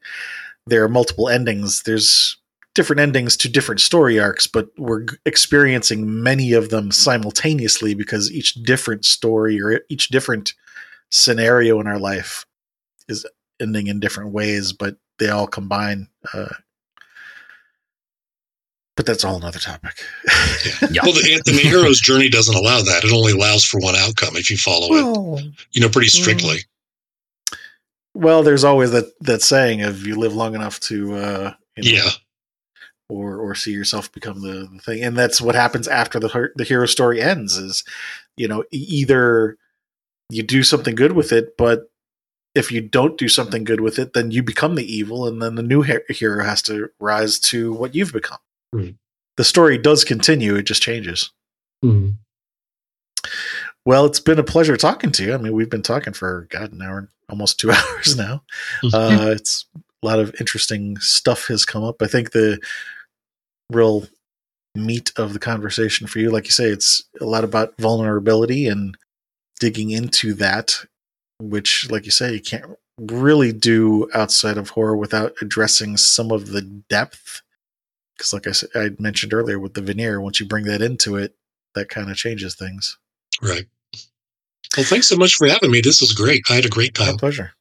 there are multiple endings, there's different endings to different story arcs, but we're experiencing many of them simultaneously because each different story or each different scenario in our life is ending in different ways, but they all combine uh, but that's a whole other topic. yeah. Well, the, the hero's journey doesn't allow that. It only allows for one outcome if you follow well, it, you know, pretty strictly. Well, there's always that, that saying of you live long enough to, uh, you know, yeah, or or see yourself become the, the thing, and that's what happens after the the hero story ends. Is you know either you do something good with it, but if you don't do something good with it, then you become the evil, and then the new hero has to rise to what you've become. Mm. The story does continue; it just changes. Mm. Well, it's been a pleasure talking to you. I mean, we've been talking for God an hour, almost two hours now. Mm-hmm. Uh, it's a lot of interesting stuff has come up. I think the real meat of the conversation for you, like you say, it's a lot about vulnerability and digging into that, which, like you say, you can't really do outside of horror without addressing some of the depth. Because, like I said, I mentioned earlier with the veneer, once you bring that into it, that kind of changes things. Right. Well, thanks so much for having me. This is great. I had a great time. My pleasure.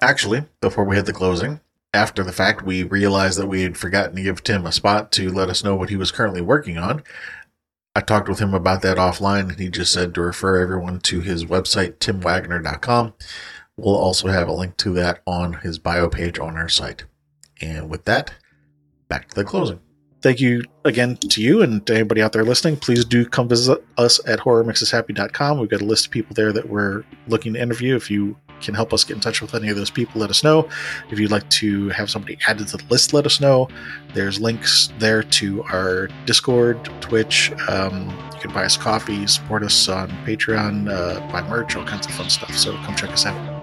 Actually, before we hit the closing, after the fact, we realized that we had forgotten to give Tim a spot to let us know what he was currently working on. I talked with him about that offline, and he just said to refer everyone to his website, timwaggoner.com. We'll also have a link to that on his bio page on our site. And with that, back to the closing. Thank you again to you and to anybody out there listening. Please do come visit us at horrormakesushappy.com. We've got a list of people there that we're looking to interview. If you can help us get in touch with any of those people, let us know. If you'd like to have somebody added to the list, let us know. There's links there to our Discord, Twitch. Um, you can buy us coffee, support us on Patreon, uh, buy merch, all kinds of fun stuff. So come check us out.